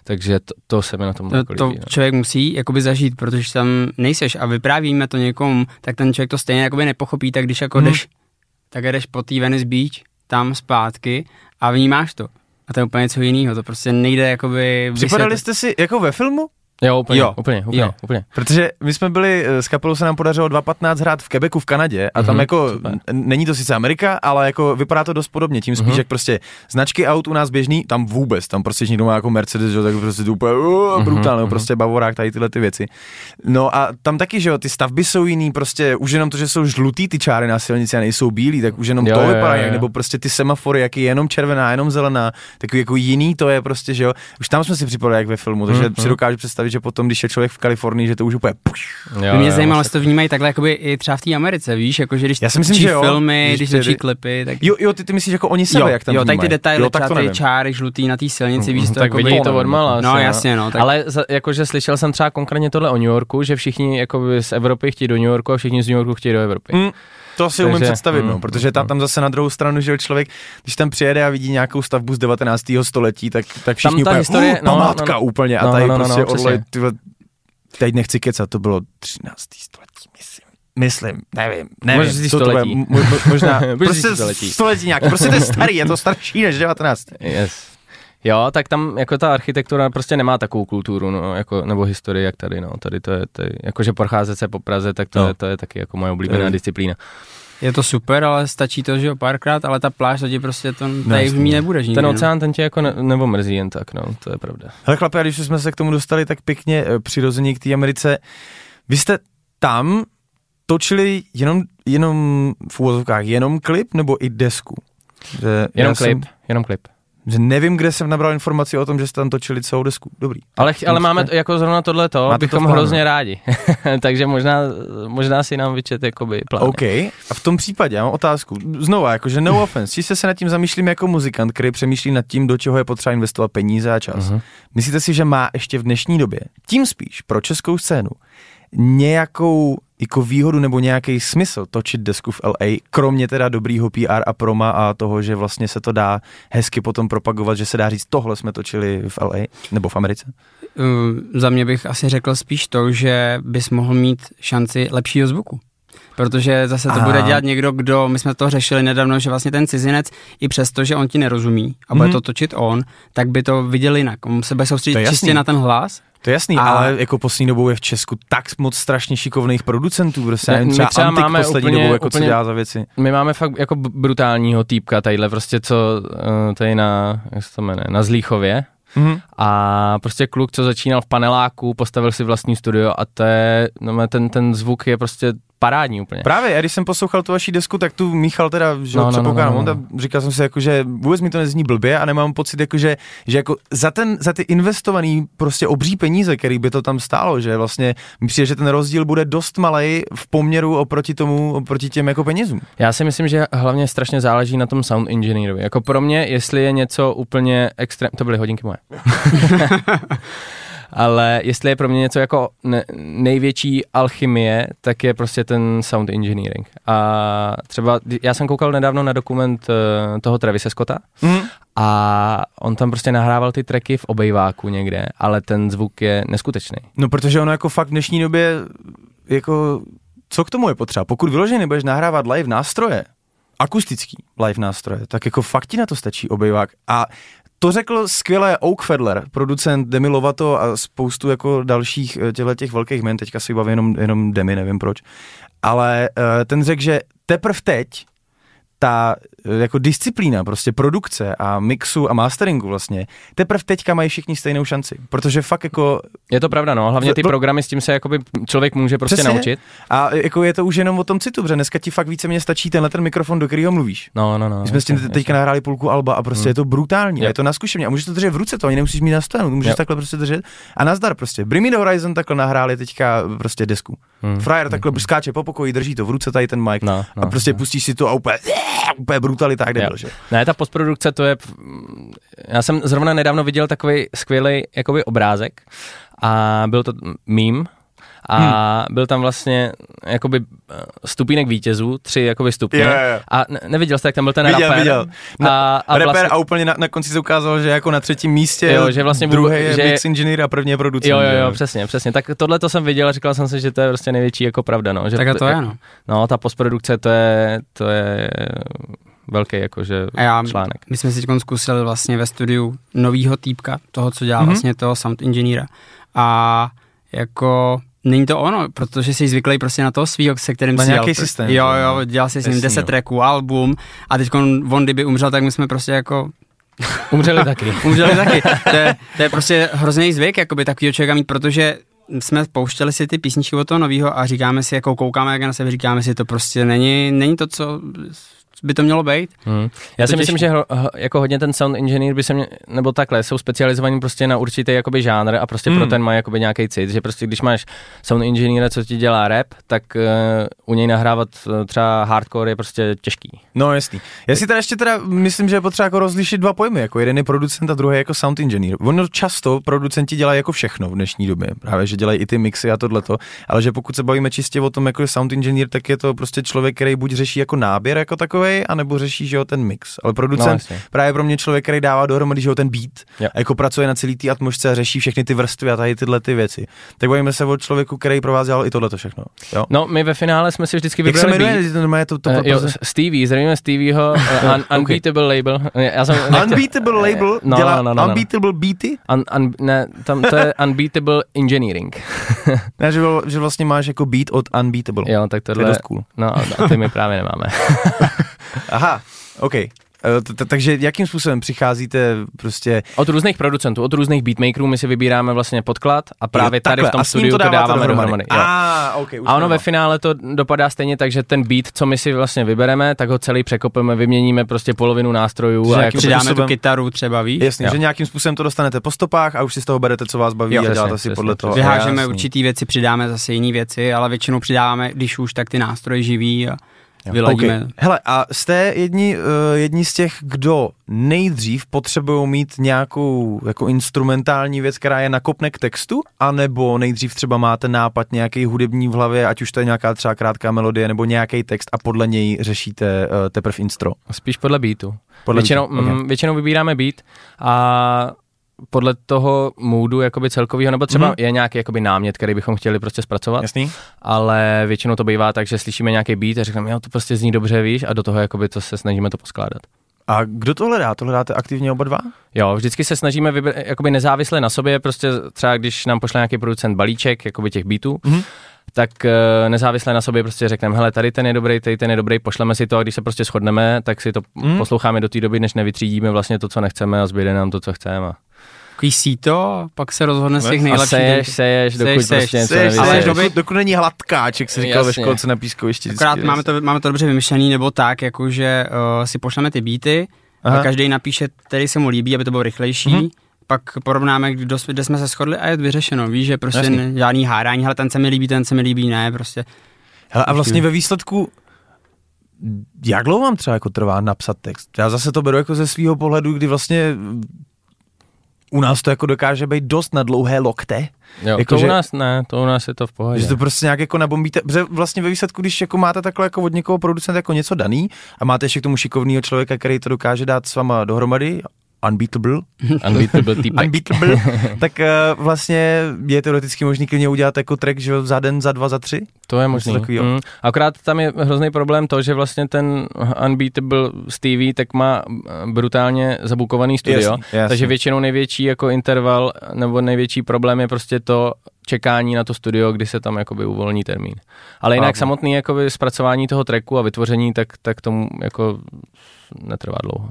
takže to, to se mi na tom To, jako to líbí, no. člověk musí jakoby zažít, protože tam nejseš a vyprávíme to někomu, tak ten člověk to stejně jakoby nepochopí, tak když jako Mhm. jdeš, tak jdeš po té Venice Beach, tam zpátky a vnímáš to. A to je úplně něco jiného, to prostě nejde jakoby Připadali vysvětlit. jste si jako ve filmu? Jo, úplně, Jo. úplně, úplně, Jo. úplně. Protože my jsme byli, eh, s kapelou se nám podařilo 2.15 hrát v Quebecu v Kanadě a tam Mhm, jako, super. není to sice Amerika, ale jako vypadá to dost podobně, tím spíš, Mhm. jak prostě značky aut u nás běžný, tam vůbec, tam prostě někdo má jako Mercedes, že, jo, tak prostě to úplně uh, Mhm, brutálně, mhm. prostě bavorák, tady tyhle ty věci. No a tam taky, že jo, ty stavby jsou jiný, prostě už jenom to, že jsou žlutý ty čáry na silnici a nejsou bílí, tak už jenom Jo, to jo, vypadá, jo, jo. nebo prostě ty semafory, jak je jenom červená, jenom zelená, takový jako jiný to je prostě, že jo. Už tam jsme si připadali jak ve filmu, takže Mhm. si dokážu představit, že potom, když je člověk v Kalifornii, že to už úplně Jo, By mě jo, zajímalo, jestli to vnímají takhle jakoby i třeba v té Americe, víš, jakože když Já si myslím, že jo. filmy, Když točí klipy, tak Jo, jo, ty, ty myslíš jako oni sebe, jo, jak tam jo, tady ty detaily, jo, tak třeba ty čáry žlutý na té silnici, víš, to tak vidí to odmala. No asi, jasně, no. Tak, Ale jakože slyšel jsem třeba konkrétně tohle o New Yorku, že všichni jakoby z Evropy chtějí do New Yorku a všichni z New Yorku chtějí do Evropy. To si umím představit, no, mm, protože tam, mm. tam zase na druhou stranu, že člověk, když tam přijede a vidí nějakou stavbu z 19. století, tak, tak všichni ta úplně, historie- uh, no, no, památka no. úplně a No, tady no, no, prostě no, přesně. tyhle, teď nechci kecat, to bylo 13. století, myslím. Myslím, nevím, nevím, říct co to bude, století. mo- mo- možná, prostě století. století nějaký, prostě to je starý, je to starší než 19. Yes. Jo, tak tam jako ta architektura prostě nemá takovou kulturu, no, jako, nebo historii, jak tady, no. Tady to je, to je jakože procházet se po Praze, tak to, No. je, to je taky jako moje oblíbená je- disciplína. Je to super, ale stačí to, že jo, párkrát, ale ta pláž, to ti prostě to, tady v ní nebudeš nikdy. Ten no. oceán, ten tě jako ne, nebo mrzí jen tak, no, to je pravda. Hele chlapi, a když jsme se k tomu dostali tak pěkně eh, přirozeně k té Americe, vy jste tam točili jenom, jenom v úvozovkách, jenom klip nebo i desku? Že Jenom klip, Jsem, jenom klip. Že nevím, kde jsem nabral informaci o tom, že jste tam točili celou desku. Dobrý. Ale, ch- ale máme t- jako zrovna tohle to, to bychom plánu. hrozně rádi. Takže možná, možná si nám vyčet jakoby plán. OK, a v tom případě já mám otázku. Znova, jakože no offense, čistě se nad tím zamýšlím jako muzikant, který přemýšlí nad tím, do čeho je potřeba investovat peníze a čas. Mhm. Myslíte si, že má ještě v dnešní době, tím spíš pro českou scénu, nějakou jako výhodu nebo nějaký smysl točit desku v LA, kromě teda dobrýho PR a proma a toho, že vlastně se to dá hezky potom propagovat, že se dá říct, tohle jsme točili v LA nebo v Americe? Uh, za mě bych asi řekl spíš to, že bys mohl mít šanci lepšího zvuku. Protože zase to Aha. bude dělat někdo, kdo, my jsme to řešili nedávno, že vlastně ten cizinec, i přesto, že on ti nerozumí a bude Mhm. to točit on, tak by to viděl jinak. On se bude soustředit čistě na ten hlas. To je jasný, A- ale jako poslední dobou je v Česku tak moc strašně šikovných producentů, prostě Ne, třeba, třeba Antik máme poslední úplně- dobou, jako co úplně- dělá za věci. My máme fakt jako brutálního týpka tadyhle, prostě co uh, tady na, jak se to jmenuje, na Zlíchově. Mhm. A prostě kluk, co začínal v paneláku, postavil si vlastní studio a to je, no, ten, ten zvuk je prostě parádní úplně. Právě, já když jsem poslouchal tu vaši desku, tak tu Michal teda, že No, no, no, no, no, on no. tam, říkal jsem si jako, že vůbec mi to nezní blbě a nemám pocit jako, že, že jako za, ten, za ty investovaný prostě obří peníze, který by to tam stálo, že vlastně mi přijde, že ten rozdíl bude dost malý v poměru oproti tomu, oproti těm jako penězům. Já si myslím, že hlavně strašně záleží na tom sound engineerovi. Jako pro mě, jestli je něco úplně extrém... To byly hodinky moje. Ale jestli je pro mě něco jako ne, největší alchymie, tak je prostě ten sound engineering. A třeba, já jsem koukal nedávno na dokument uh, toho Travise Scotta Mhm. a on tam prostě nahrával ty tracky v obejváku někde, ale ten zvuk je neskutečný. No, protože ono jako fakt v dnešní době, jako, co k tomu je potřeba? Pokud vyloženě nebudeš nahrávat live nástroje, akustický live nástroje, tak jako fakt ti na to stačí obejvák. A to řekl skvěle Oak Fedler, producent Demi Lovato a spoustu jako dalších eh, těchto těch velkých men, teďka si bavím jenom, jenom Demi, nevím proč. Ale uh, ten řekl, že teprve teď ta eh, jako disciplína prostě produkce a mixu a masteringu vlastně, teprve teďka mají všichni stejnou šanci, protože fakt jako Je to pravda, no. Hlavně ty programy, s tím se jakoby člověk může prostě Přesně. naučit. A jako je to už jenom o tom citu, protože dneska ti fakt víceméně stačí tenhle ten mikrofon, do kterého mluvíš. No, no, no. My jsme s tím teďka nahráli půlku alba a prostě Hmm. je to brutální, a Jo. je to na zkušení. A můžeš to držet v ruce, to ani nemusíš mít na stanu, můžeš Jo. takhle prostě držet. A nazdar prostě. Bring Me the Horizon takhle nahráli teďka prostě desku. Hmm. Frajer takhle skáče po pokoji, drží to v ruce tady ten mic No, no, a prostě no. pustíš si to a úplně, úplně brutalita, kde byl, že? Ne, ta postprodukce, to je... Já jsem zrovna nedávno viděl takový skvělý jakoby obrázek a byl to mím a hmm. byl tam vlastně jakoby eh, stupínek vítězů, tři jakoby stupně. Jo, jo, jo. A ne, neviděl jste, jak tam byl ten Viděl, rapper? viděl. A, a Rapper vlastně, a úplně na, na konci se ukázalo, že jako na třetím místě, Jo, že vlastně druhý je že- mix engineer a první je producent. Jo, jo, jo, přesně, přesně. Tak tohle to jsem viděl a říkal jsem si, že to je prostě největší jako pravda, no. Že Tak a to je, no. No, ta postprodukce, to je, to je velký jakože A já, článek. my jsme si teď zkusili vlastně ve studiu novýho týpka, toho, co dělá Mhm. mm-hmm. vlastně toho sound engineera. A jako není to ono, protože jsi zvyklý prostě na toho svýho, se kterým Na si nějaký dělal. systém, Jo, jo. jo, dělal si s ním Jasný, 10 jo. tracků, album a teď on kdyby umřel, tak my jsme prostě jako Umřeli taky. umřeli taky. To je, to je prostě hrozný zvyk, jakoby takovýho člověka mít, protože jsme pouštěli si ty písničky od toho nového a říkáme si, jako koukáme jak na sebe, říkáme si, to prostě není, není to, co by to mělo být. Hmm. Já si to myslím, těžký. že ho, jako hodně ten sound engineer by se mě, nebo takhle, jsou specializovaní prostě na určitý jakoby žánr a prostě Hmm. pro ten mají jakoby nějaký cit, že prostě když máš sound engineera, co ti dělá rap, tak uh, u něj nahrávat uh, třeba hardcore je prostě těžký. No jasný. Já si teda ještě teda myslím, že je potřeba jako rozlišit dva pojmy, jako jeden je producent a druhý je jako sound engineer. Ono často producenti dělají jako všechno v dnešní době, právě že dělají i ty mixy a tohleto, ale že pokud se bavíme čistě o tom jako sound engineer, tak je to prostě člověk, který buď řeší jako náběr jako takový, anebo řeší, že jo, ten mix. Ale No, producent jasně. právě pro mě člověk, který dává dohromady, že jo, ten beat Jo. a jako pracuje na celý té atmosféře a řeší všechny ty vrstvy a tady tyhle ty věci. Tak bavíme se o člověku, který pro vás dělal i tohleto všechno. Jo? No, my ve finále jsme si vždycky Jak se vybrali beat. jmenuje? To, to, to, Eh, to, jo, Stevie, zdravíme Stevieho, uh, un, Unbeatable label. Já jsem nechtěl- Unbeatable label no, dělá no, no, no, no. Unbeatable beaty? Un, un, ne, tam to je Unbeatable Engineering. Ne, že, byl- že vlastně máš jako beat od Unbeatable. Jo, tak to je tohle... dost cool. No, a ty my právě nemáme. Aha, OK. T- Takže jakým způsobem přicházíte prostě... Od různých producentů, od různých beatmakerů my si vybíráme vlastně podklad a právě Jo, tady v tom studiu to, dáváme dohromady. jo. A, OK. už A ono ve finále to dopadá stejně tak, že ten beat, co my si vlastně vybereme, tak ho celý překopeme, vyměníme prostě polovinu nástrojů Že a jako Přidáme způsobem- tu kytaru třeba, víš? Jasně, Jo. že nějakým způsobem to dostanete po stopách a už si z toho berete, co vás baví Jo, a děláte si přesně, podle toho. Vyhážeme určitý věci, přidáme zase jiné věci, ale většinou přidáváme, když už, tak ty nástroje živý a. vyladíme. Okay. Hele, a jste jedni, uh, jedni z těch, kdo nejdřív potřebují mít nějakou jako instrumentální věc, která je nakopne k textu, anebo nejdřív třeba máte nápad nějaký hudební v hlavě, ať už to je nějaká třeba krátká melodie nebo nějaký text a podle něj řešíte uh, teprve instro. spíš podle beatu. Podle většinou, beatu, okay. mm, většinou vybíráme beat a podle toho moodu jakoby celkovýho, nebo třeba Mhm. je nějaký jakoby námět, který bychom chtěli prostě zpracovat, Jasný? ale většinou to bývá tak, že slyšíme nějaký beat a řekneme, jo, to prostě zní dobře, víš, a do toho jakoby to se snažíme to poskládat. A kdo to hledá? To hledáte aktivně oba dva? Jo, vždycky se snažíme vybrat, jakoby nezávisle na sobě, prostě třeba když nám pošle nějaký producent balíček, jakoby těch beatů, Mhm. tak uh, nezávisle na sobě prostě řekneme, hele, tady ten je dobrý, tady ten je dobrý, pošleme si to a když se prostě shodneme, tak si to Mhm. posloucháme do té doby, než nevytřídíme vlastně to, co nechceme a zbyde nám to, co chceme. Takový síto a pak se rozhodne z těch A a nejlepších. seješ, seješ, dokud Seješ, prostě seješ, něco seješ, ale doby- dokud, dokud není hladkáček, se říkal ve Jasně. školce na pískovišti. vždycky. Akorát máme to, máme to dobře vymyšlený, nebo tak, jakože uh, si pošleme ty beaty Aha. a každý napíše, který se mu líbí, aby to bylo rychlejší. Mhm. Pak porovnáme, kdo, kde jsme se shodli a je to vyřešeno. Víš, že prostě Jasný. ne, žádný hádání, ale ten se mi líbí, ten se mi líbí, ne, prostě. Hele, a vlastně ve výsledku, jak dlouho vám třeba jako trvá napsat text? Já zase to beru jako ze svého pohledu, kdy vlastně u nás to jako dokáže být dost na dlouhé lokte, Jo, Jako, to že- u nás ne, to u nás je to v pohodě. že to prostě nějak jako nabombíte, protože vlastně ve výsledku, když jako máte takhle jako od někoho producent jako něco daný a máte ještě k tomu šikovného člověka, který to dokáže dát s váma dohromady, unbeatable, Unbeatable týpek. unbeatable, tak uh, vlastně je teoreticky možný klidně udělat jako track, že za den, za dva, za tři. To je možný. takovýho. Mm. Akorát tam je hrozný problém to, že vlastně ten Unbeatable Stevie tak má eh, brutálně zabukovaný studio, Jasný, jasný. takže většinou největší jako interval nebo největší problém je prostě to čekání na to studio, kdy se tam jakoby uvolní termín. Ale jinak Chápu. samotný jakoby zpracování toho tracku a vytvoření, tak, tak tomu jako netrvá dlouho.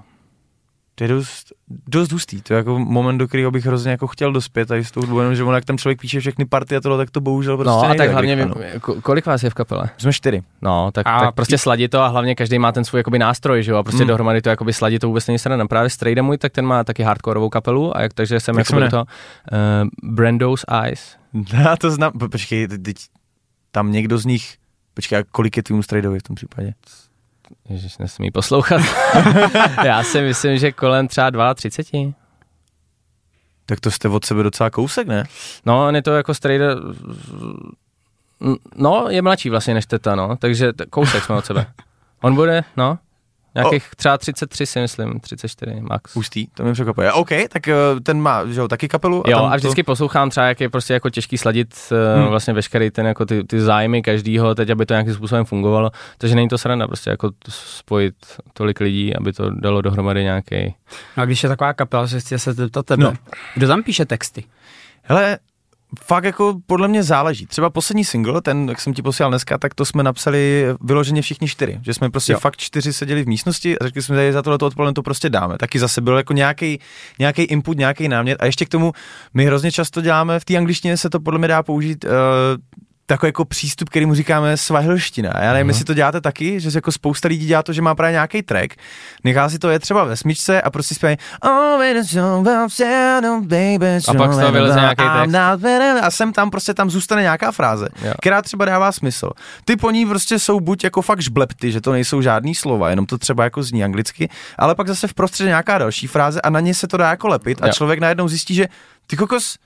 To je dost, dost hustý, to je jako moment, do kterého bych hrozně jako chtěl dospět a i s tou hudbou, jenom, že on, jak tam člověk píše všechny party a tohle, tak to bohužel prostě no a tak hlavně, rychle, vím, no. ko- kolik vás je v kapele? Jsme čtyři. No, tak, A tak prostě sladit to a hlavně každý má ten svůj jakoby nástroj, že jo, a prostě Mm. dohromady to jakoby sladit to vůbec není sranda. Právě Strejda můj, tak ten má taky hardkorovou kapelu, a jak, takže jsem Jak se jako jmenuje? to uh, Brando's Eyes. Já to znám, Po- počkej, teď, tam někdo z nich, počkej, a kolik je tvým strejdovi v tom případě? Ježiš, nesmí poslouchat. Já si myslím, že kolem třeba 32. Tak to jste od sebe docela kousek, ne? No, on je to jako Strejda, no, je mladší vlastně než teta, no, takže kousek jsme od sebe. On bude, no, nějakých třeba 33 si myslím, 34 max. Hustý, to mě překvapuje. OK, tak eh, ten má, že jo, taky kapelu. Jo, tam a vždycky poslouchám třeba, jak je prostě jako těžký sladit Hmm. hmm. vlastně veškerý ten jako ty, ty zájmy každýho, teď aby to nějakým způsobem fungovalo, takže není to sranda prostě jako spojit tolik lidí, aby to dalo dohromady nějaký. No a když je taková kapela, že chci se zeptat tebe. No. Kdo tam píše texty? Hele, fakt jako podle mě záleží. Třeba poslední single, ten, jak jsem ti posílal dneska, tak to jsme napsali vyloženě všichni čtyři. Že jsme prostě jo. Fakt čtyři seděli v místnosti a řekli jsme, že za tohleto odpoledne to prostě dáme. Taky zase byl jako nějaký nějaký input, nějaký námět. A ještě k tomu, my hrozně často děláme, v té angličtině se to podle mě dá použít uh, takový jako přístup, který mu říkáme svahilština. Já nevím, jestli to děláte taky, že jako spousta lidí dělá to, že má právě nějaký track, nechá si to je třeba ve smyčce a prostě zpěvají "Oh, baby, A pak z toho vyleze nějaký text. not better." a sem tam prostě tam zůstane nějaká fráze, Jo. která třeba dává smysl. Ty po ní prostě jsou buď jako fakt žblepty, že to nejsou žádný slova, jenom to třeba jako zní anglicky, ale pak zase v prostředí nějaká další fráze a na ně se to dá jako lepit a Jo. člověk najednou zjistí, že ty kokos,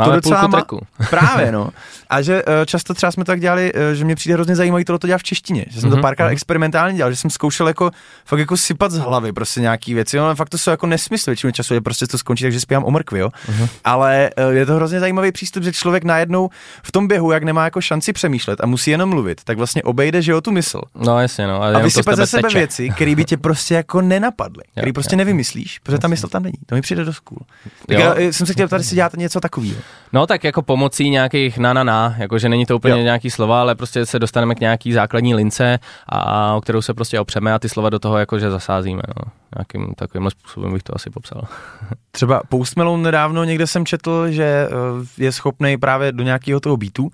Máme to docela půlku tracku. Právě, no. A že eh, často třeba jsme tak dělali, eh, že mě přijde hrozně zajímavý tohle to dělat v češtině. Že jsem to Mhm, párkrát mhm. experimentálně dělal, že jsem zkoušel jako fakt jako sypat z hlavy prostě nějaký věci. No, ale fakt to jsou jako nesmysly, většinou času je prostě to skončí, takže zpívám o mrkvi, jo. Mhm. Ale eh, je to hrozně zajímavý přístup, že člověk najednou v tom běhu, jak nemá jako šanci přemýšlet a musí jenom mluvit, tak vlastně obejde, že jo, tu mysl. No jasně, no. A z vysypat ze sebe teče. věci, které by tě prostě jako nenapadly, které prostě jo. nevymyslíš, protože ta mysl tam není. To mi přijde do cool. Tak já jsem se chtěl tady si dělat něco takového. No tak jako pomocí nějakých na na na, jakože není to úplně Jo. nějaký slova, ale prostě se dostaneme k nějaký základní lince, a, a o kterou se prostě opřeme a ty slova do toho jakože zasázíme. No. Nějakým takovým způsobem bych to asi popsal. Třeba Post Malone nedávno někde jsem četl, že eh, je schopný právě do nějakého toho beatu,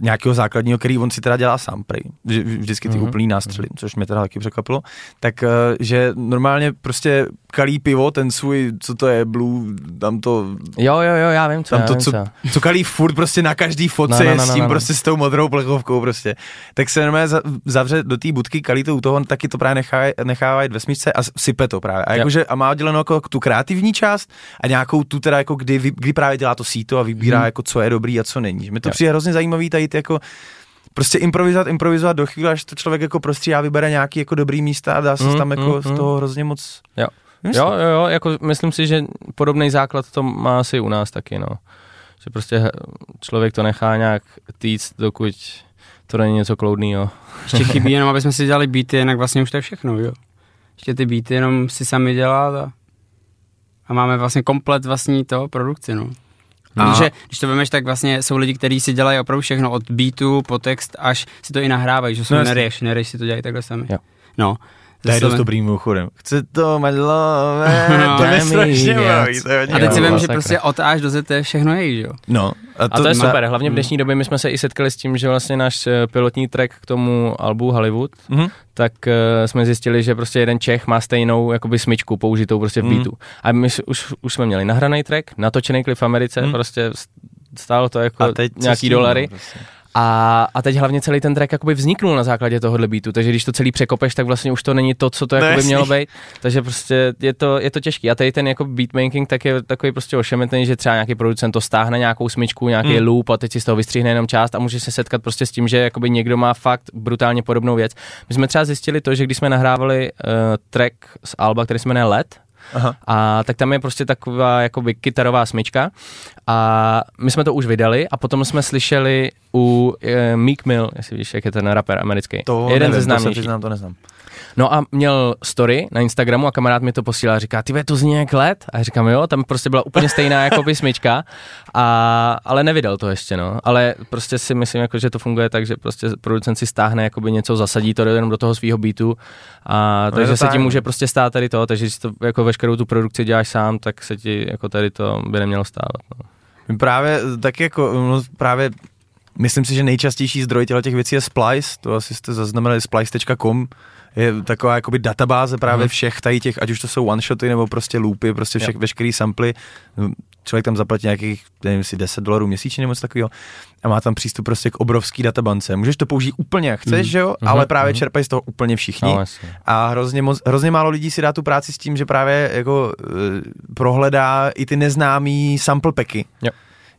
nějakého základního, který on si teda dělá sám prej, vždycky ty mm-hmm. Mhm. úplný nástřely, což mě teda taky překvapilo, tak eh, že normálně prostě kalí pivo, ten svůj, co to je, blue, tam to, Jo, jo, jo, já vím co. tam já to, vím co, co. co kalí furt prostě na každý fotce No, no, no, no, no, s tím no, no. prostě s tou modrou plechovkou prostě. Tak se normálně za- zavře do té budky, kalí to u toho, taky to právě nechá, nechává jít ve smyčce a sype to právě. A, jakože, a má oddělenou jako tu kreativní část a nějakou tu teda jako kdy, kdy právě dělá to síto a vybírá Hmm. jako co je dobrý a co není. Že Mi to Jo. přijde hrozně zajímavý ty jako prostě improvizovat, improvizovat do chvíle, až to člověk jako prostříhá, vybere nějaký jako dobrý místa a dá se Mm, tam jako mm, z mm. toho hrozně moc Jo. Jo, jo, jo, jako myslím si, že podobný základ to má asi u nás taky, no. Že prostě člověk to nechá nějak týct, dokud to není něco kloudného. Ještě chybí jenom, aby jsme si dělali beaty, jinak vlastně už to je všechno, jo. Ještě ty beaty jenom si sami dělat a, a máme vlastně komplet vlastní to produkci, no. A- Protože když to vemeš, tak vlastně jsou lidi, kteří si dělají opravdu všechno, od beatu po text, až si to i nahrávají, že jsou No no, neřeš, neřeš si to dělají takhle sami. Jo. No. To je dost dobrým mimochodem. Chce to madlové, No, to strašně baví. to je hodně A teď si vem, že prostě od A až do Z to je všechno její, že jo. No, A to, je na- super, hlavně v dnešní době my jsme se i setkali s tím, že vlastně náš eh, pilotní track k tomu albu Hollywood, Mhm. tak uh, jsme zjistili, že prostě jeden Čech má stejnou jakoby smyčku použitou prostě v Mhm. beatu. A my už, už jsme měli nahraný track, natočený klip v Americe, Mhm. prostě stálo to jako A teď nějaký dolary. no, prostě. A, a teď hlavně celý ten track jakoby vzniknul na základě tohohle beatu, takže když to celý překopeš, tak vlastně už to není to, co to No jakoby mělo být. Takže prostě je to, je to těžký. A tady ten jako beatmaking tak je takový prostě ošemetný, že třeba nějaký producent to stáhne nějakou smyčku, nějaký Hmm. loop a teď si z toho vystřihne jenom část a může se setkat prostě s tím, že jakoby někdo má fakt brutálně podobnou věc. My jsme třeba zjistili to, že když jsme nahrávali uh, track z Alba, který se jmenuje Let, Aha. a tak tam je prostě taková jakoby kytarová smyčka a my jsme to už vydali a potom jsme slyšeli u e, Meek Mill, jestli víš, jak je ten rapper americký. To Jeden nevím, ze to se přiznám, to neznám. No a měl story na Instagramu a kamarád mi to posílal a říká, ty ve, to zní jak let? A já říkám, jo, tam prostě byla úplně stejná jako smyčka, a, ale nevydal to ještě, no. Ale prostě si myslím, jako, že to funguje tak, že prostě producent si stáhne jakoby něco, zasadí to jenom do toho svého beatu a No takže se tak, ti může prostě stát tady to, takže když to jako veškerou tu produkci děláš sám, tak se ti jako tady to by nemělo stávat. No. Právě taky jako, no, právě myslím si, že nejčastější zdroj těch věcí je Splice, to asi jste zaznamenali splice.com, je taková jakoby databáze právě Mhm. všech tady těch, ať už to jsou one-shoty nebo prostě loopy, prostě všech, veškerý samply. Člověk tam zaplatí nějakých, nevím, jestli 10 dolarů měsíčně nebo něco takového a má tam přístup prostě k obrovský databance. Můžeš to použít úplně jak chceš, Mhm. že jo, Mhm, ale právě mhm. čerpají z toho úplně všichni. No, jasně. A hrozně, moc, hrozně málo lidí si dá tu práci s tím, že právě jako uh, prohledá i ty neznámý sample packy. Jo.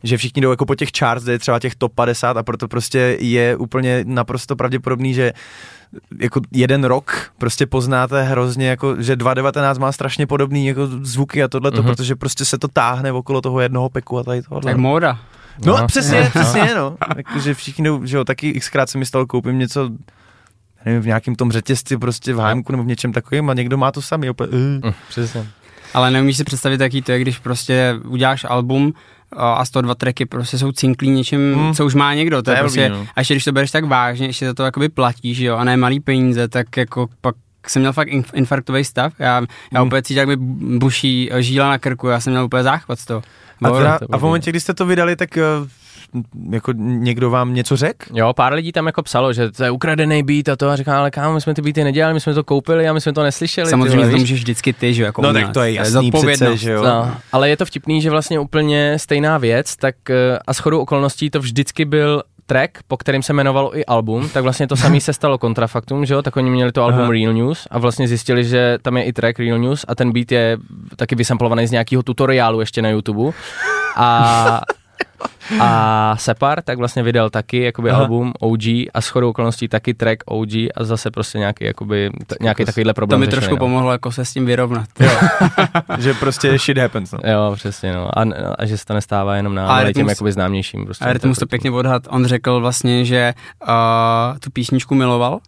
Že všichni jdou jako po těch charts, kde je třeba těch top 50 a proto prostě je úplně naprosto pravděpodobný, že jako jeden rok prostě poznáte hrozně jako, že 2019 má strašně podobný jako zvuky a tohleto, Mhm. mm-hmm. protože prostě se to táhne okolo toho jednoho peku a tady tohle. Tak móda. No, No. přesně, přesně, no. Jakože všichni jdou, že jo, taky xkrát se mi stalo, koupím něco, nevím, v nějakém tom řetězci prostě v hájemku nebo v něčem takovým a někdo má to samý, úplně, uh. Mm, přesně. Ale neumíš si představit, jaký to je, když prostě uděláš album a a z toho dva tracky prostě jsou cinklí něčím, Hmm. co už má někdo. To, je prostě, no. a ještě když to bereš tak vážně, ještě za to jakoby platíš, jo, a ne malý peníze, tak jako pak jsem měl fakt inf- infarktový stav. Já, já Hmm. úplně cítil, jak mi buší žíla na krku, já jsem měl úplně záchvat z toho. A, teda, to a v momentě, kdy jste to vydali, tak uh, jako někdo vám něco řekl? Jo, pár lidí tam jako psalo, že to je ukradený beat a to a říkám, ale kámo, my jsme ty beaty nedělali, my jsme to koupili a my jsme to neslyšeli. Samozřejmě to můžeš vždycky ty, že jako No tak to je jasný přece, že jo. No, ale je to vtipný, že vlastně úplně stejná věc, tak eh, a shodou okolností to vždycky byl track, po kterým se jmenovalo i album, tak vlastně to samé se stalo kontrafaktum, že jo, tak oni měli to album Aha. Real News a vlastně zjistili, že tam je i track Real News a ten beat je taky vysamplovaný z nějakého tutoriálu ještě na YouTube a a Separ tak vlastně vydal taky jakoby Aha. album OG a shodou okolností taky track OG a zase prostě nějaký, jakoby, t- nějaký takovýhle To problém mi řešili, trošku no. pomohlo jako se s tím vyrovnat. že prostě shit happens. No. Jo, přesně, no. A, a že se to nestává jenom na, A na Rytmus- těm jakoby známějším. Prostě, A Rytmus to pěkně odhad. On řekl vlastně, že uh, tu písničku miloval,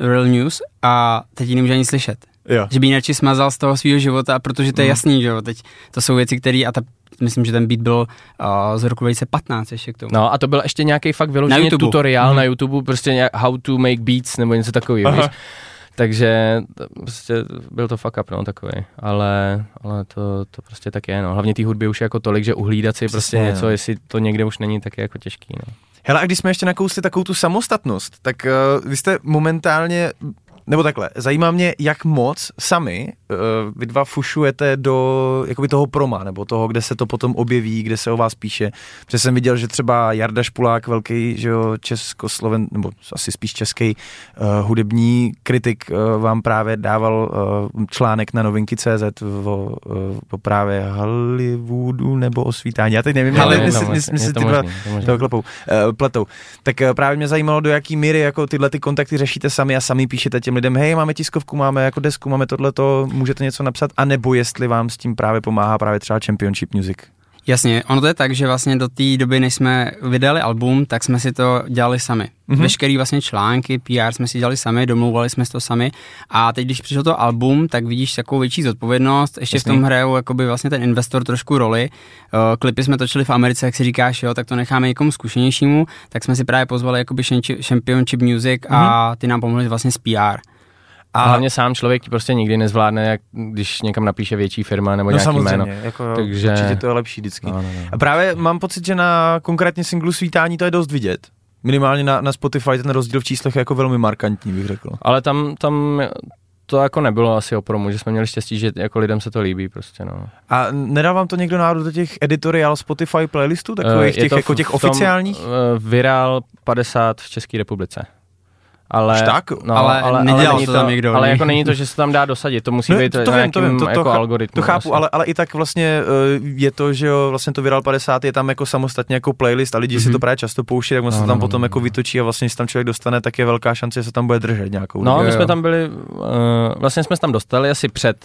Real News, a teď ji nemůže ani slyšet. Jo. Že by ji radši smazal z toho svého života, protože to je Mm. jasný, že jo. Teď to jsou věci, které, a ta, myslím, že ten beat byl uh, z roku 2015 ještě k tomu. No a to byl ještě nějaký fakt vyložený tutoriál Mhm. na YouTube, prostě nějak how to make beats nebo něco takového, víš. Takže to prostě byl to fuck up, no, takový. Ale, ale to, to prostě tak je, no. Hlavně té hudby už je jako tolik, že uhlídat si prostě Přesně, něco, no. jestli to někde už není, tak je jako těžký, no. Hele, a když jsme ještě nakousli takovou tu samostatnost, tak uh, vy jste momentálně, nebo takhle, zajímá mě, jak moc sami uh, vy dva fušujete do jakoby toho proma, nebo toho, kde se to potom objeví, kde se o vás píše. Protože jsem viděl, že třeba Jarda Špulák, velký že jo, českosloven, nebo asi spíš český uh, hudební kritik, uh, vám právě dával uh, článek na novinky.cz o, uh, o právě Hollywoodu nebo o svítání. Já teď nevím, ale myslím, si ty dva toho klepou, uh, pletou. Tak uh, právě mě zajímalo, do jaký míry jako tyhle ty kontakty řešíte sami a sami píšete těm lidem, hej, máme tiskovku, máme jako desku, máme tohleto, můžete něco napsat, a nebo jestli vám s tím právě pomáhá právě třeba Championship Music. Jasně, ono to je tak, že vlastně do té doby, než jsme vydali album, tak jsme si to dělali sami. Mhm. Mm-hmm. Veškerý vlastně články, PR jsme si dělali sami, domlouvali jsme si to sami a teď, když přišel to album, tak vidíš takovou větší zodpovědnost, ještě Jasný. v tom hrajou jakoby vlastně ten investor trošku roli. Uh, klipy jsme točili v Americe, jak si říkáš, jo, tak to necháme někomu zkušenějšímu, tak jsme si právě pozvali jakoby Championship- Championship Music a ty nám pomohli vlastně s PR. A hlavně sám člověk ti prostě nikdy nezvládne, jak když někam napíše větší firma nebo No nějaký samozřejmě, jméno. jako Takže- určitě to je lepší vždycky. No, no, no. A právě mám pocit, že na konkrétně singlu Svítání to je dost vidět. Minimálně na, na Spotify ten rozdíl v číslech je jako velmi markantní, bych řekl. Ale tam, tam to jako nebylo asi o promu, že jsme měli štěstí, že jako lidem se to líbí prostě, no. A nedal vám to někdo náhodou do těch editorial Spotify playlistů, takových Eh, těch, jako těch oficiálních? eh, Viral 50 v České republice. Ale, Až tak? No, Ale nedělal není to tam nikdo, Ale jako není to, že se tam dá dosadit, to musí No, být to, to vím, to vím, to, jako to, chá- algoritmu. to chápu, asi. ale, ale i tak vlastně eh, je to, že jo, vlastně to Viral 50 je tam jako samostatně jako playlist a lidi mm-hmm. si Mhm. to právě často pouští, tak on se No, tam no, potom no, jako no. vytočí a vlastně, když tam člověk dostane, tak je velká šance, že se tam bude držet nějakou No, my Jo, jsme jo. tam byli, uh, vlastně jsme se tam dostali asi před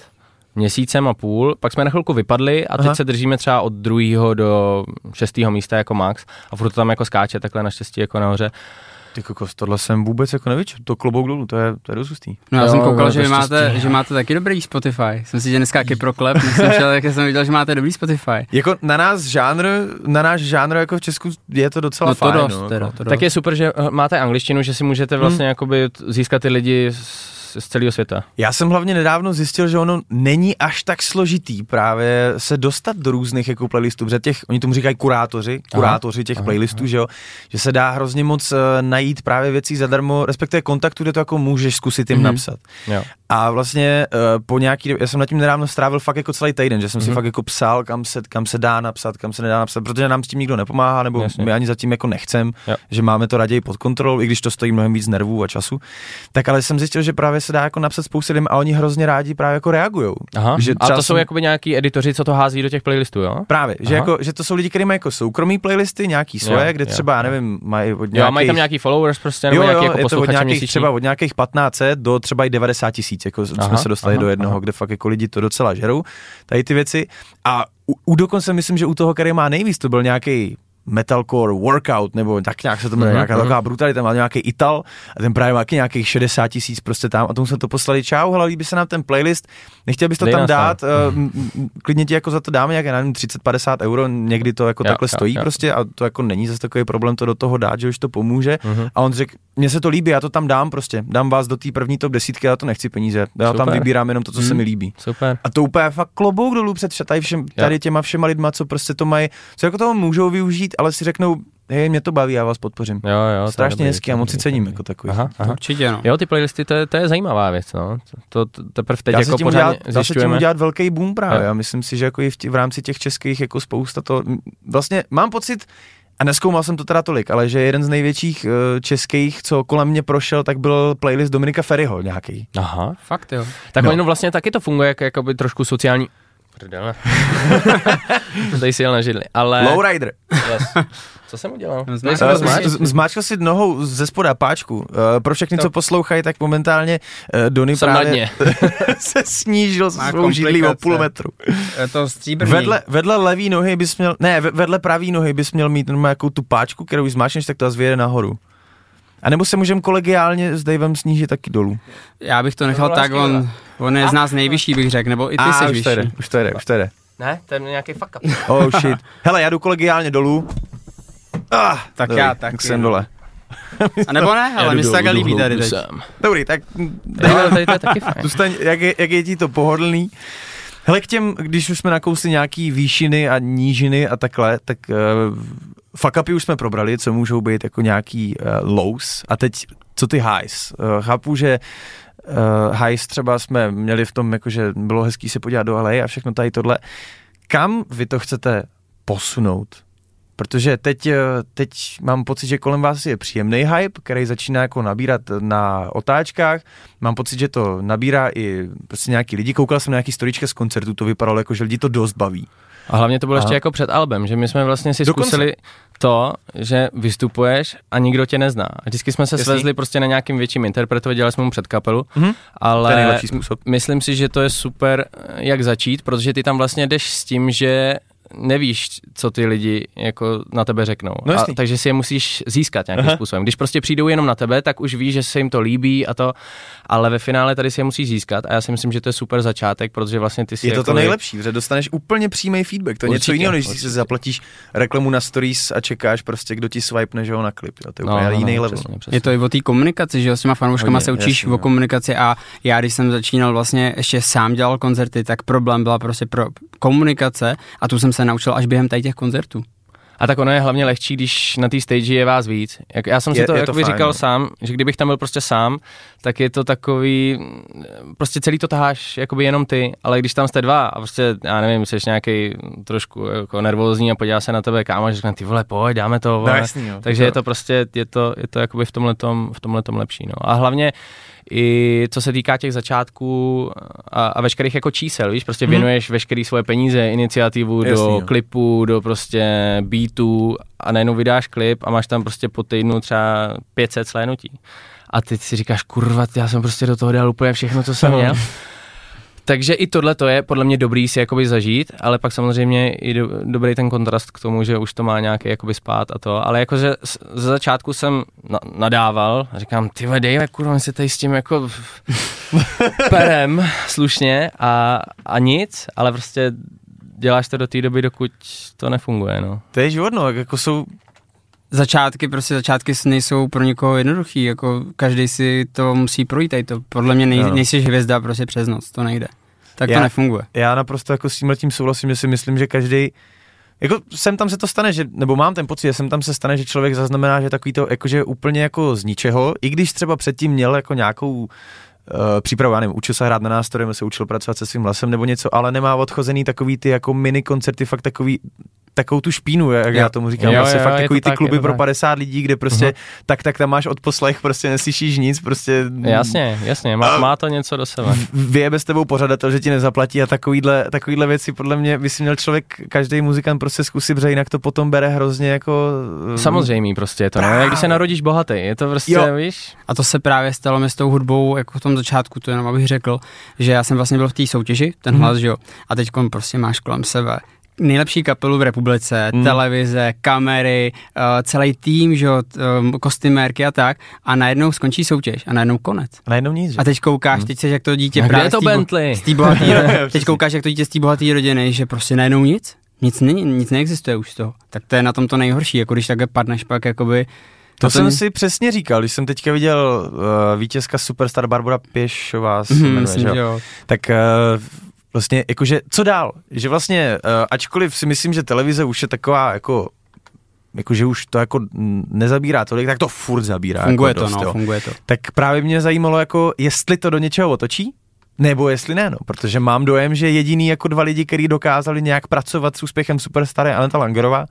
měsícem a půl, pak jsme na chvilku vypadli a teď Aha. se držíme třeba od druhého do šestého místa jako max a furt to tam jako skáče takhle naštěstí jako nahoře. Ty kokos, tohle jsem vůbec jako nevyčul, to klobouk dolů, to je, to je dost hustý. No já Jo, jsem koukal, no, že, máte, štěstí. že máte taky dobrý Spotify. Jsem si, že dneska taky proklep, šel, tak jsem viděl, že máte dobrý Spotify. Jako na nás žánr, na náš žánr jako v Česku je to docela No to fajn. dost, no, teda, to dost. Tak je super, že eh, máte angličtinu, že si můžete vlastně jakoby t- získat ty lidi z, z celého světa. Já jsem hlavně nedávno zjistil, že ono není až tak složitý právě se dostat do různých jako playlistů, protože těch, oni tomu říkají kurátoři, kurátoři těch aha, playlistů, že jo, že se dá hrozně moc uh, najít právě věcí zadarmo, respektive kontaktu, kde to jako můžeš zkusit jim Mhm. napsat. Jo. A vlastně uh, po nějaký, já jsem nad tím nedávno strávil fakt jako celý týden, že jsem si Mhm. fakt jako psal, kam se, kam se dá napsat, kam se nedá napsat, protože nám s tím nikdo nepomáhá, nebo Jasně. my ani zatím jako nechcem, Jo. že máme to raději pod kontrolou, i když to stojí mnohem víc nervů a času. Tak ale jsem zjistil, že právě se dá jako napsat spoustu lidem a oni hrozně rádi právě jako reagujou. Aha. Že a to jsou jsem- jakoby nějaký editoři, co to hází do těch playlistů, jo? Právě, že, jako, že to jsou lidi, kteří mají jako soukromý playlisty, nějaký svoje, Jo, kde jo, třeba, já jo. nevím, mají od Jo, nějakých... a mají tam nějaký followers prostě, nebo jo, nějaký jo, jako je to od nějakých, měsíční. třeba od nějakých 15 do třeba i 90 tisíc, jako aha, jsme se dostali aha, do jednoho, aha. kde fakt jako lidi to docela žerou, tady ty věci. A u, u dokonce myslím, že u toho, který má nejvíc, to byl nějaký metalcore workout, nebo tak nějak se to jmenuje, Mhm, nějaká mhm. taková brutalita, má nějaký Ital a ten právě má nějakých 60 tisíc prostě tam a tomu jsme to poslali, čau, hele, líbí se nám ten playlist, nechtěl bys to Dej tam tam. dát, uh, klidně ti jako za to dáme nějaké, nevím, 30-50 euro, někdy to jako Jo, takhle jo, stojí jo. prostě a to jako není zase takový problém to do toho dát, že už to pomůže Mhm. a on řekl, mně se to líbí, já to tam dám prostě, dám vás do té první top desítky, já to nechci peníze, já tam Super. vybírám jenom to, co se Mhm. mi líbí. Super. A to úplně fakt klobouk dolů před tady, všem, tady těma všema lidma, co prostě to mají, co jako toho můžou využít, ale si řeknou, hej, mě to baví, já vás podpořím. Jo, jo, je Strašně to a je moc si cením to je jako takový. Aha, aha. Určitě, no. Jo, ty playlisty, to je, to je zajímavá věc, no. To, to teprve teď Dá jako se tím pořádně udělat, dá se tím udělat velký boom právě. Jo. Já myslím si, že jako i v, tě, v rámci těch českých jako spousta to, vlastně mám pocit, a neskoumal jsem to teda tolik, ale že jeden z největších uh, českých, co kolem mě prošel, tak byl playlist Dominika Ferryho nějaký. Aha. Fakt jo. Tak No. no. ono vlastně taky to funguje jako jakoby trošku sociální... Prdele. Tady si jel na židli, ale... Lowrider. Yes. Co jsem udělal? Tady zmáčkl jsem to Uh, zmáčkl. z- z- Zmáčkl si nohou ze spoda páčku. Uh, pro všechny, To- co poslouchají, tak momentálně uh, Dony Jsem na právě se snížil Má svou židlí o půl metru. Je to stříbrný. Vedle, vedle levý nohy bys měl, ne, ve- vedle pravý nohy bys měl mít normálně jako tu páčku, kterou když zmáčkneš, tak to zvěje nahoru. A nebo se můžeme kolegiálně s Davem snížit taky dolů. Já bych to nechal bylo tak, on, on je z nás nejvyšší, bych řekl, nebo i ty A jsi už vyšší. to jde, už to jde, už to jde. Ne, to je nějaký fuck up. Oh shit. Hele, já jdu kolegiálně dolů. Ah, Tak dobrý, já taky, Tak jsem dole. A nebo ne, ale mi se takhle líbí tady teď. Dobrý, tak Jo, tady to je taky fajn. Zůstaň, jak, je, jak je ti to pohodlný. Hele, k těm, když už jsme nakousli nějaký výšiny a nížiny a takhle, tak uh, fuck už jsme probrali, co můžou být jako nějaký uh, lows. A teď, co ty highs? Uh, chápu, že uh, highs třeba jsme měli v tom, jakože bylo hezký se podívat do LA a všechno tady tohle. Kam vy to chcete posunout? Protože teď, eh, teď mám pocit, že kolem vás je příjemný hype, který začíná jako nabírat na otáčkách. Mám pocit, že to nabírá i prostě nějaký lidi. Koukal jsem na nějaký storička z koncertu, to vypadalo jako, že lidi to dost baví. A hlavně to bylo Aha. ještě jako před albem, že my jsme vlastně si Dokonce. zkusili to, že vystupuješ a nikdo tě nezná. A vždycky jsme se Jasný. svezli prostě na nějakým větším interpretovi, dělali jsme mu před kapelu, Mhm. ale To je způsob. myslím si, že to je super, jak začít, protože ty tam vlastně jdeš s tím, že nevíš, co ty lidi jako na tebe řeknou. No a, jasný. takže si je musíš získat nějakým Aha. způsobem. Když prostě přijdou jenom na tebe, tak už víš, že se jim to líbí a to, ale ve finále tady si je musíš získat a já si myslím, že to je super začátek, protože vlastně ty si Je to to jakoby- nejlepší, že dostaneš úplně přímý feedback. To je něco jiného, než když si zaplatíš reklamu na stories a čekáš prostě, kdo ti swipne, že ho na klip. Jo. To je No, úplně no, jiný no, level. přesně, přesně. Je to i o té komunikaci, že jo, s těma fanouškama Hodně, se učíš jasně, o no. komunikaci a já, když jsem začínal vlastně, ještě sám dělal koncerty, tak problém byla prostě pro komunikace a tu jsem se naučil až během těch koncertů. A tak ono je hlavně lehčí, když na té stage je vás víc. Jak, já jsem si Je- to, je jak to fajn, říkal no. sám, že kdybych tam byl prostě sám, tak je to takový, prostě celý to taháš jakoby jenom ty, ale když tam jste dva a prostě, já nevím, jsi nějaký trošku jako nervózní a podívá se na tebe kámo a řekne, ty vole, pojď, dáme to, No jasný, jo. Takže je to prostě, je to, je to jakoby v tomhletom, v tomhletom lepší. No. A hlavně i co se týká těch začátků a, a veškerých jako čísel, víš, prostě Mhm. věnuješ veškerý svoje peníze, iniciativu Jasný, do jo. klipů, do prostě beatů a najednou vydáš klip a máš tam prostě po týdnu třeba 500 slénutí. A ty si říkáš, kurva, já jsem prostě do toho dal úplně všechno, co jsem měl. Takže i tohle to je podle mě dobrý si jakoby zažít, ale pak samozřejmě i do, dobrý ten kontrast k tomu, že už to má nějaký jakoby spát a to, ale jakože ze začátku jsem na, nadával a říkám, ty Dave, kurva, my si tady s tím jako perem slušně a, a nic, ale prostě děláš to do té doby, dokud to nefunguje, no. To je život, no, jako jsou Začátky, prostě začátky nejsou pro někoho jednoduchý, jako každý si to musí projít, tady to podle mě nej, Ano. nejsi hvězda prostě přes noc, to nejde. Tak Já- to nefunguje. já naprosto jako s tím letím souhlasím, že si myslím, že každý jako sem tam se to stane, že, nebo mám ten pocit, že sem tam se stane, že člověk zaznamená, že takový to, jakože úplně jako z ničeho, i když třeba předtím měl jako nějakou uh, přípravu, já nevím, učil se hrát na nástroje, nebo se učil pracovat se svým hlasem nebo něco, ale nemá odchozený takový ty jako mini koncerty, fakt takový takovou tu špínu, jak Jo. já tomu říkám, Jo, vlastně jo, fakt takový ty tak, kluby pro tak. 50 lidí, kde prostě tak, tak tam máš odposlech, prostě neslyšíš nic, prostě Jasně, jasně, má, má to něco do sebe. vyjebe s tebou pořadatel, že ti nezaplatí a takovýhle, takovýhle věci podle mě by si měl člověk, každý muzikant prostě zkusit, protože jinak to potom bere hrozně jako... Samozřejmě prostě je to, jak když se narodíš bohatý, je to prostě, Jo. víš, A to se právě stalo mi s tou hudbou, jako v tom začátku, to jenom abych řekl, že já jsem vlastně byl v té soutěži, ten Mhm. hlas, že jo, a teď prostě máš kolem sebe nejlepší kapelu v republice, Mhm. televize, kamery, uh, celý tým, že um, kostymérky a tak, a najednou skončí soutěž a najednou konec. A najednou nic, že? A teď koukáš, teď seš jak to dítě A právě je to z té bo- Bentley? z té bohatý, teď koukáš, jak to dítě z té bohaté rodiny, že prostě najednou nic, nic není, nic neexistuje už z toho. Tak to je na tom to nejhorší, jako když takhle padneš pak jakoby To a jsem ten- si přesně říkal, když jsem teďka viděl uh, vítězka Superstar Barbara Pěšová, se Mhm, jmenuje, myslím, že jo? že jo. tak uh, vlastně jakože co dál? Že vlastně, uh, ačkoliv si myslím, že televize už je taková jako jako že už to jako nezabírá tolik, tak to furt zabírá. Funguje jako to, dost, no, jo. funguje to. Tak právě mě zajímalo, jako jestli to do něčeho otočí, nebo jestli ne, no, protože mám dojem, že jediný jako dva lidi, kteří dokázali nějak pracovat s úspěchem Superstar je Aneta Langerová,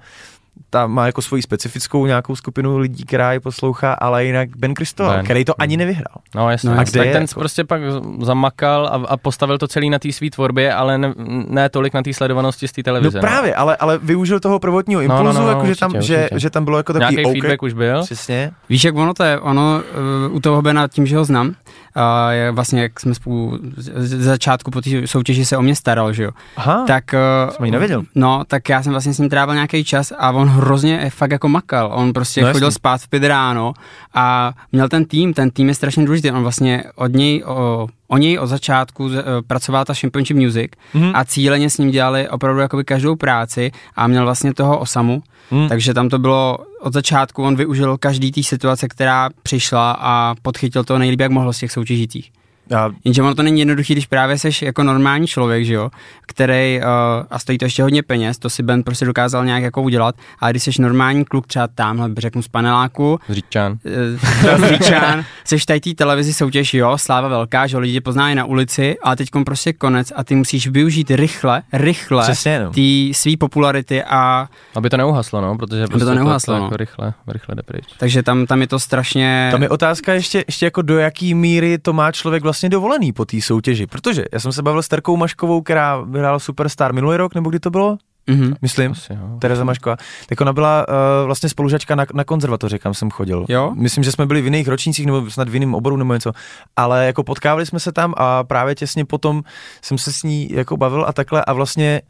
ta má jako svoji specifickou nějakou skupinu lidí, která ji poslouchá, ale jinak Ben Kristoval, Ben. který to ani nevyhrál. No jasně, No, no, a kde tak je ten jako? prostě pak zamakal a, a postavil to celý na té své tvorbě, ale ne, ne tolik na té sledovanosti z té No televize. právě, ale, ale využil toho prvotního no, impulzu, no, jako, že, určitě, tam, že, určitě. že tam bylo jako takový Nějaký OK, feedback už byl. Přesně. Víš, jak ono to je, ono uh, u toho Bena, tím, že ho znám, uh, vlastně, jak jsme spolu z, začátku po té soutěži se o mě staral, že jo, Aha, tak... Uh, Jsem nevěděl. No, tak já jsem vlastně s ním trávil nějaký čas a on hrozně eh, fakt jako makal. On prostě No, chodil jasně. spát v pět ráno a měl ten tým, ten tým je strašně důležitý. On vlastně od něj, o, o něj od začátku eh, pracovala ta Championship Music Mhm. a cíleně s ním dělali opravdu jakoby každou práci a měl vlastně toho osamu. Mhm. Takže tam to bylo od začátku, on využil každý té situace, která přišla a podchytil to nejlíp, jak mohl z těch soutěžících. A Jenže ono to není jednoduchý, když právě seš jako normální člověk, že jo, který, uh, a stojí to ještě hodně peněz, to si Ben prostě dokázal nějak jako udělat, a když seš normální kluk, třeba tamhle, řeknu z paneláku, Říčan. uh, Říčan, seš tady té televizi soutěž, jo, sláva velká, že jo, lidi tě poznají na ulici, ale teď prostě konec a ty musíš využít rychle, rychle Přesně, no. ty svý popularity a Aby to neuhaslo, no, protože to prostě neuhaslo, to, no. jako rychle, rychle jde pryč. takže tam, tam je to strašně... Tam je otázka ještě, ještě jako do jaký míry to má člověk vlastně dovolený po té soutěži, protože já jsem se bavil s Terkou Maškovou, která vyhrála Superstar minulý rok, nebo kdy to bylo? Mhm. Myslím. Asi, jo. Tereza Mašková. Tak ona byla uh, vlastně spolužačka na, na konzervatoři, kam jsem chodil. Jo? Myslím, že jsme byli v jiných ročnících nebo snad v jiném oboru nebo něco. Ale jako potkávali jsme se tam a právě těsně potom jsem se s ní jako bavil a takhle a vlastně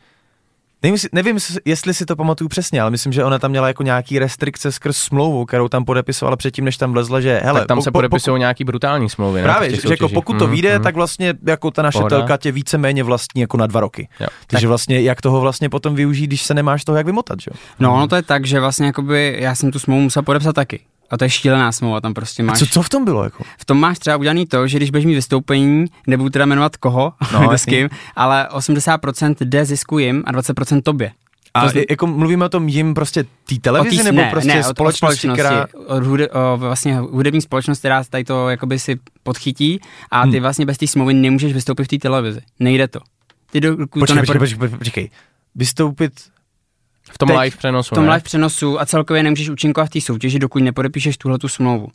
Nevím, jestli- nevím, jestli si to pamatuju přesně, ale myslím, že ona tam měla jako nějaký restrikce skrz smlouvu, kterou tam podepisovala předtím, než tam vlezla, že hele, tak tam po- se po- podepisují nějaký brutální smlouvy. ne, Právě, že, jako pokud to Mhm, vyjde, mhm. tak vlastně jako ta naše telka tě víceméně vlastní jako na dva roky. Jo. Takže vlastně jak toho vlastně potom využít, když se nemáš toho jak vymotat, že? jo? No, ono to je tak, že vlastně jakoby já jsem tu smlouvu musel podepsat taky. A to je šílená smlouva, tam prostě A máš... co, co v tom bylo jako? V tom máš třeba udělaný to, že když budeš mít vystoupení, nebudu teda jmenovat koho, No, s kým, ale 80% jde zisku jim a 20% tobě. A To je- jako mluvíme o tom jim prostě té televizi, tý- nebo ne, prostě ne, o společnosti, která... o, hude, o vlastně hudební společnost, která tady to jakoby si podchytí a ty Hmm. vlastně bez té smlouvy nemůžeš vystoupit v té televizi. Nejde to. Ty do, to Počkej, počkej, nepod... počkej, počkej, počkej. Vystoupit... V tom Teď- live přenosu, v tom ne? live přenosu a celkově nemůžeš účinkovat v té soutěži, dokud nepodepíšeš tuhle tu smlouvu.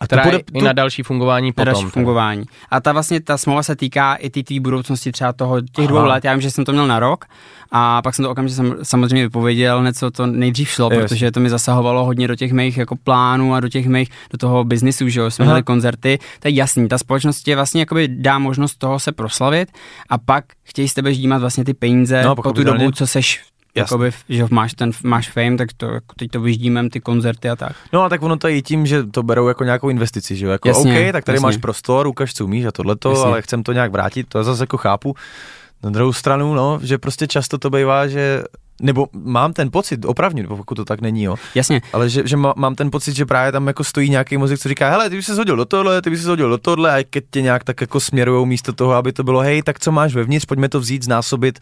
A Která to je bude, i na další fungování na potom. další teda. fungování. A ta vlastně, ta smlouva se týká i ty tvý budoucnosti třeba toho, těch dvou Aha. let. Já vím, že jsem to měl na rok a pak jsem to okamžitě sam, samozřejmě vypověděl, něco to nejdřív šlo, Jasně. protože to mi zasahovalo hodně do těch mých jako plánů a do těch mých, do toho biznisu, že jo, jsme měli koncerty, to je jasný, ta společnost ti vlastně jakoby dá možnost toho se proslavit a pak chtějí z tebe ždímat vlastně ty peníze No, po tu dobu, co seš Jakoby, že máš ten, máš fame, tak to, jako teď to vyždímem ty koncerty a tak. No a tak ono to je i tím, že to berou jako nějakou investici, že jo? Jako Jasně, OK, tak tady jasně. máš prostor, ukaž, co umíš a tohleto, Jasně. ale chcem to nějak vrátit, to zase jako chápu. Na druhou stranu, no, že prostě často to bývá, že nebo mám ten pocit, opravdu, pokud to tak není, jo, Jasně, ale že, že má, mám ten pocit, že právě tam jako stojí nějaký muzik, co říká, hele, ty bys se hodil do tohle, ty bys se hodil do tohle, a keď tě nějak tak jako směrujou místo toho, aby to bylo, hej, tak co máš vevnitř, pojďme to vzít, znásobit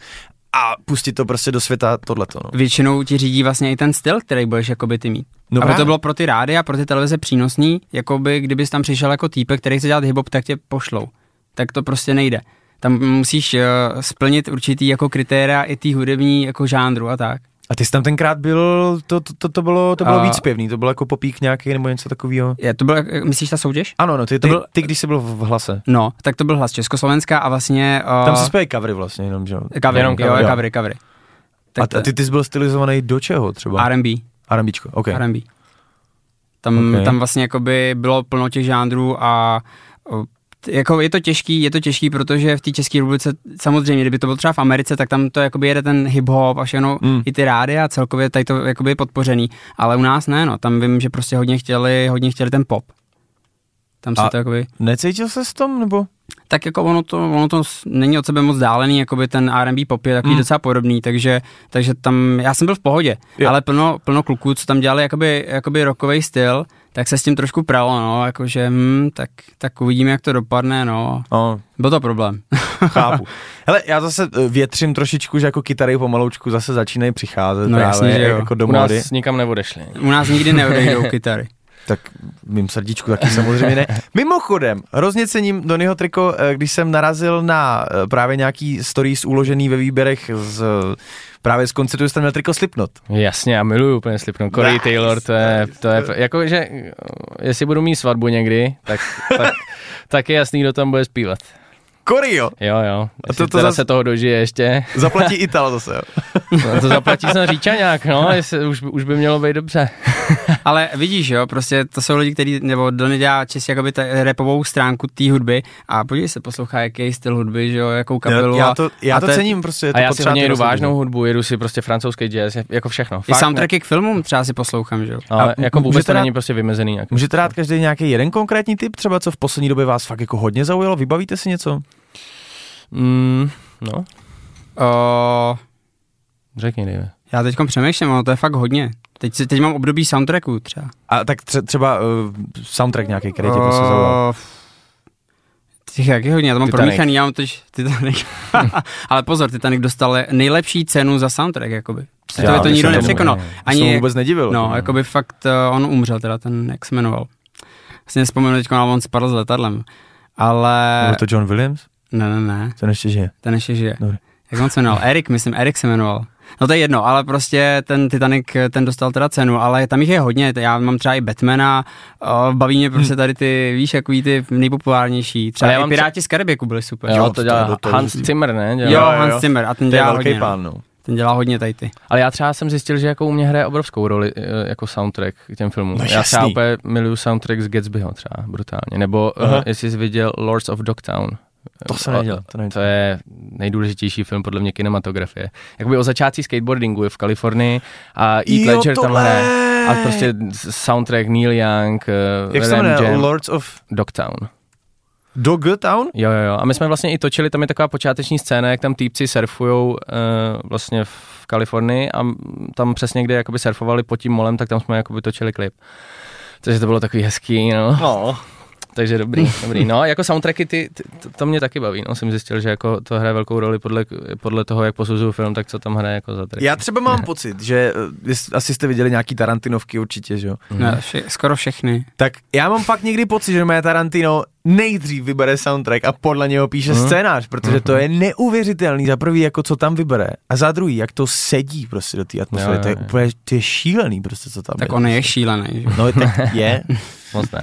a pustit to prostě do světa tohleto, no. většinou ti řídí vlastně i ten styl, který budeš jakoby ty mít. No Aby právě. to bylo pro ty rády a pro ty televize přínosný, jakoby kdybys tam přišel jako týpek, který chce dělat hip tak tě pošlou. Tak to prostě nejde. Tam musíš uh, splnit určitý jako kritéria i tý hudební jako žánru a tak. A ty jsi tam tenkrát byl, to, to, to, to bylo, to bylo A- víc pěvný, to bylo jako popík nějaký nebo něco takového. Je, to byl, eh, myslíš ta soutěž? Ano, no, ty, To ty, byl- ty, když jsi byl v hlase. No, tak to byl hlas Československá a vlastně... Uh, Tam se zpěvají covery vlastně, jenom, že jo. covery, jenom jo, covery. covery, covery. A, t- a ty, ty jsi byl stylizovaný do čeho třeba? R&B. R&Bčko, OK. R&B. Tam, Ok. okay. tam vlastně jakoby bylo plno těch žánrů a t- jako je to těžký, je to těžký, protože v té České republice samozřejmě, kdyby to bylo třeba v Americe, tak tam to jakoby jede ten hip-hop a všechno, Mm. i ty rády a celkově tady to jakoby je podpořený, ale u nás ne, no, tam vím, že prostě hodně chtěli, hodně chtěli ten pop. Tam se A- to jakoby, Necítil se s tom, nebo? tak jako ono to, ono to není od sebe moc dálený, jakoby ten R&B pop je takový mm. docela podobný, takže, takže tam, já jsem byl v pohodě, Jo. ale plno, plno kluků, co tam dělali jakoby, jakoby rockový styl, tak se s tím trošku pralo, no, jakože, hm, tak, tak uvidíme, jak to dopadne, no. No, Byl to problém. chápu. Hele, já zase eh, větřím trošičku, že jako kytary pomaloučku zase začínají přicházet No právě jasně, že jo. jako do U nás nikam neodešli. U nás nikdy neodejdou kytary. Tak mým srdíčku taky samozřejmě ne. Mimochodem, hrozně cením Donnyho triko, eh, když jsem narazil na eh, právě nějaký stories uložený ve výběrech z právě z koncertu, jste měl triko Slipknot. Jasně, já miluju úplně Slipknot. Corey Nice. Taylor, to je, to je, jako, že eh, jestli budu mít svatbu někdy, tak, tak, tak je jasný, kdo tam bude zpívat. Korio! Jo, jo. A to- to teda zas- se toho dožije ještě. Zaplatí Ital zase, jo. No, to zaplatí jsem Říčaňák, no, jestli, už, už by mělo být dobře. Ale vidíš, jo, prostě to jsou lidi, kteří, nebo Donny dělá čistě jakoby ta repovou stránku té hudby a podívej se, poslouchá, jaký styl hudby, že jo, jakou kapelu. Já a- to, já a to to je- cením, prostě je A to já si hodně jedu vážnou hudbu, jedu si prostě francouzský jazz, jako všechno. I soundtracky k filmům třeba si poslouchám, že jo. Ne, ale A jako vůbec to není prostě vymezený nějak. Můžete dát každý nějaký jeden konkrétní tip, třeba co v poslední době vás fakt jako hodně zaujalo? Vybavíte si něco? Mm, no, O, řekni, Dave. já teď přemýšlím, ale to je fakt hodně. Teď, teď mám období soundtracku třeba. A tak tře- třeba uh, soundtrack nějaký, který tě prostě zaujal. O, Těch jaký hodně, já to mám Titanic. promíchaný, já mám tož Titanic. Ale pozor, Titanic dostal nejlepší cenu za soundtrack, jakoby. Já to, to bych nikdo nepřekonal. Ani Ani, vůbec nedivil. no, jako. jakoby fakt, uh, on umřel teda, ten, jak se jmenoval. Vlastně nespomenu teď, on spadl s letadlem. Ale, Byl to John Williams? ne, ne, ne, Ten ještě žije. ten ještě žije. Dobře. Jak on se jmenoval? Erik, myslím, Erik se jmenoval. No to je jedno, ale prostě ten Titanic, ten dostal teda cenu, ale tam jich je hodně, já mám třeba i Batmana, o, baví mě prostě tady ty, víš, jaký ty nejpopulárnější, třeba Ale já i mám Piráti z Karibiku byli super. Jo, Jo, to dělá Hans. Zimmer, ne? Dělá. Jo. Hans Zimmer, a ten dělá hodně, no. pán, no. ten dělá hodně tady ty. Ale já třeba jsem zjistil, že jako u mě hraje obrovskou roli eh, jako soundtrack k těm filmům. No já třeba úplně miluju soundtrack z Gatsbyho třeba, brutálně. Nebo uh, jestli jsi viděl Lords of Dogtown. To jsem O- neviděl, to. To je nejdůležitější film podle mě kinematografie. Jakoby o začátcích skateboardingu je v Kalifornii a Heath Ledger tam hraje. A prostě soundtrack Neil Young, eh, Jak se jmenuje? Lords of Dogtown. Dogtown? Jo, jo, jo. A my jsme vlastně i točili, tam je taková počáteční scéna, jak tam týpci surfujou uh, vlastně v Kalifornii a tam přesně, kde jakoby surfovali pod tím molem, tak tam jsme jakoby točili klip. Takže to bylo takový hezký, no. No. Takže dobrý, dobrý. No, jako soundtracky, ty, ty, to, to, mě taky baví, no. Jsem zjistil, že jako to hraje velkou roli podle, podle toho, jak posuzuju film, tak co tam hraje jako za track. Já třeba mám pocit, že eh, asi jste viděli nějaký Tarantinovky určitě, že jo? Ne, vše, skoro všechny. Tak já mám fakt někdy pocit, že moje Tarantino nejdřív vybere soundtrack a podle něho píše Mhm. scénář, protože to je neuvěřitelný za prvý, jako co tam vybere a za druhý, jak to sedí prostě do té atmosféry, Jo, to je úplně, to je šílený prostě, co tam Tak je. on je šílený. Že? No tak je. Moc ne.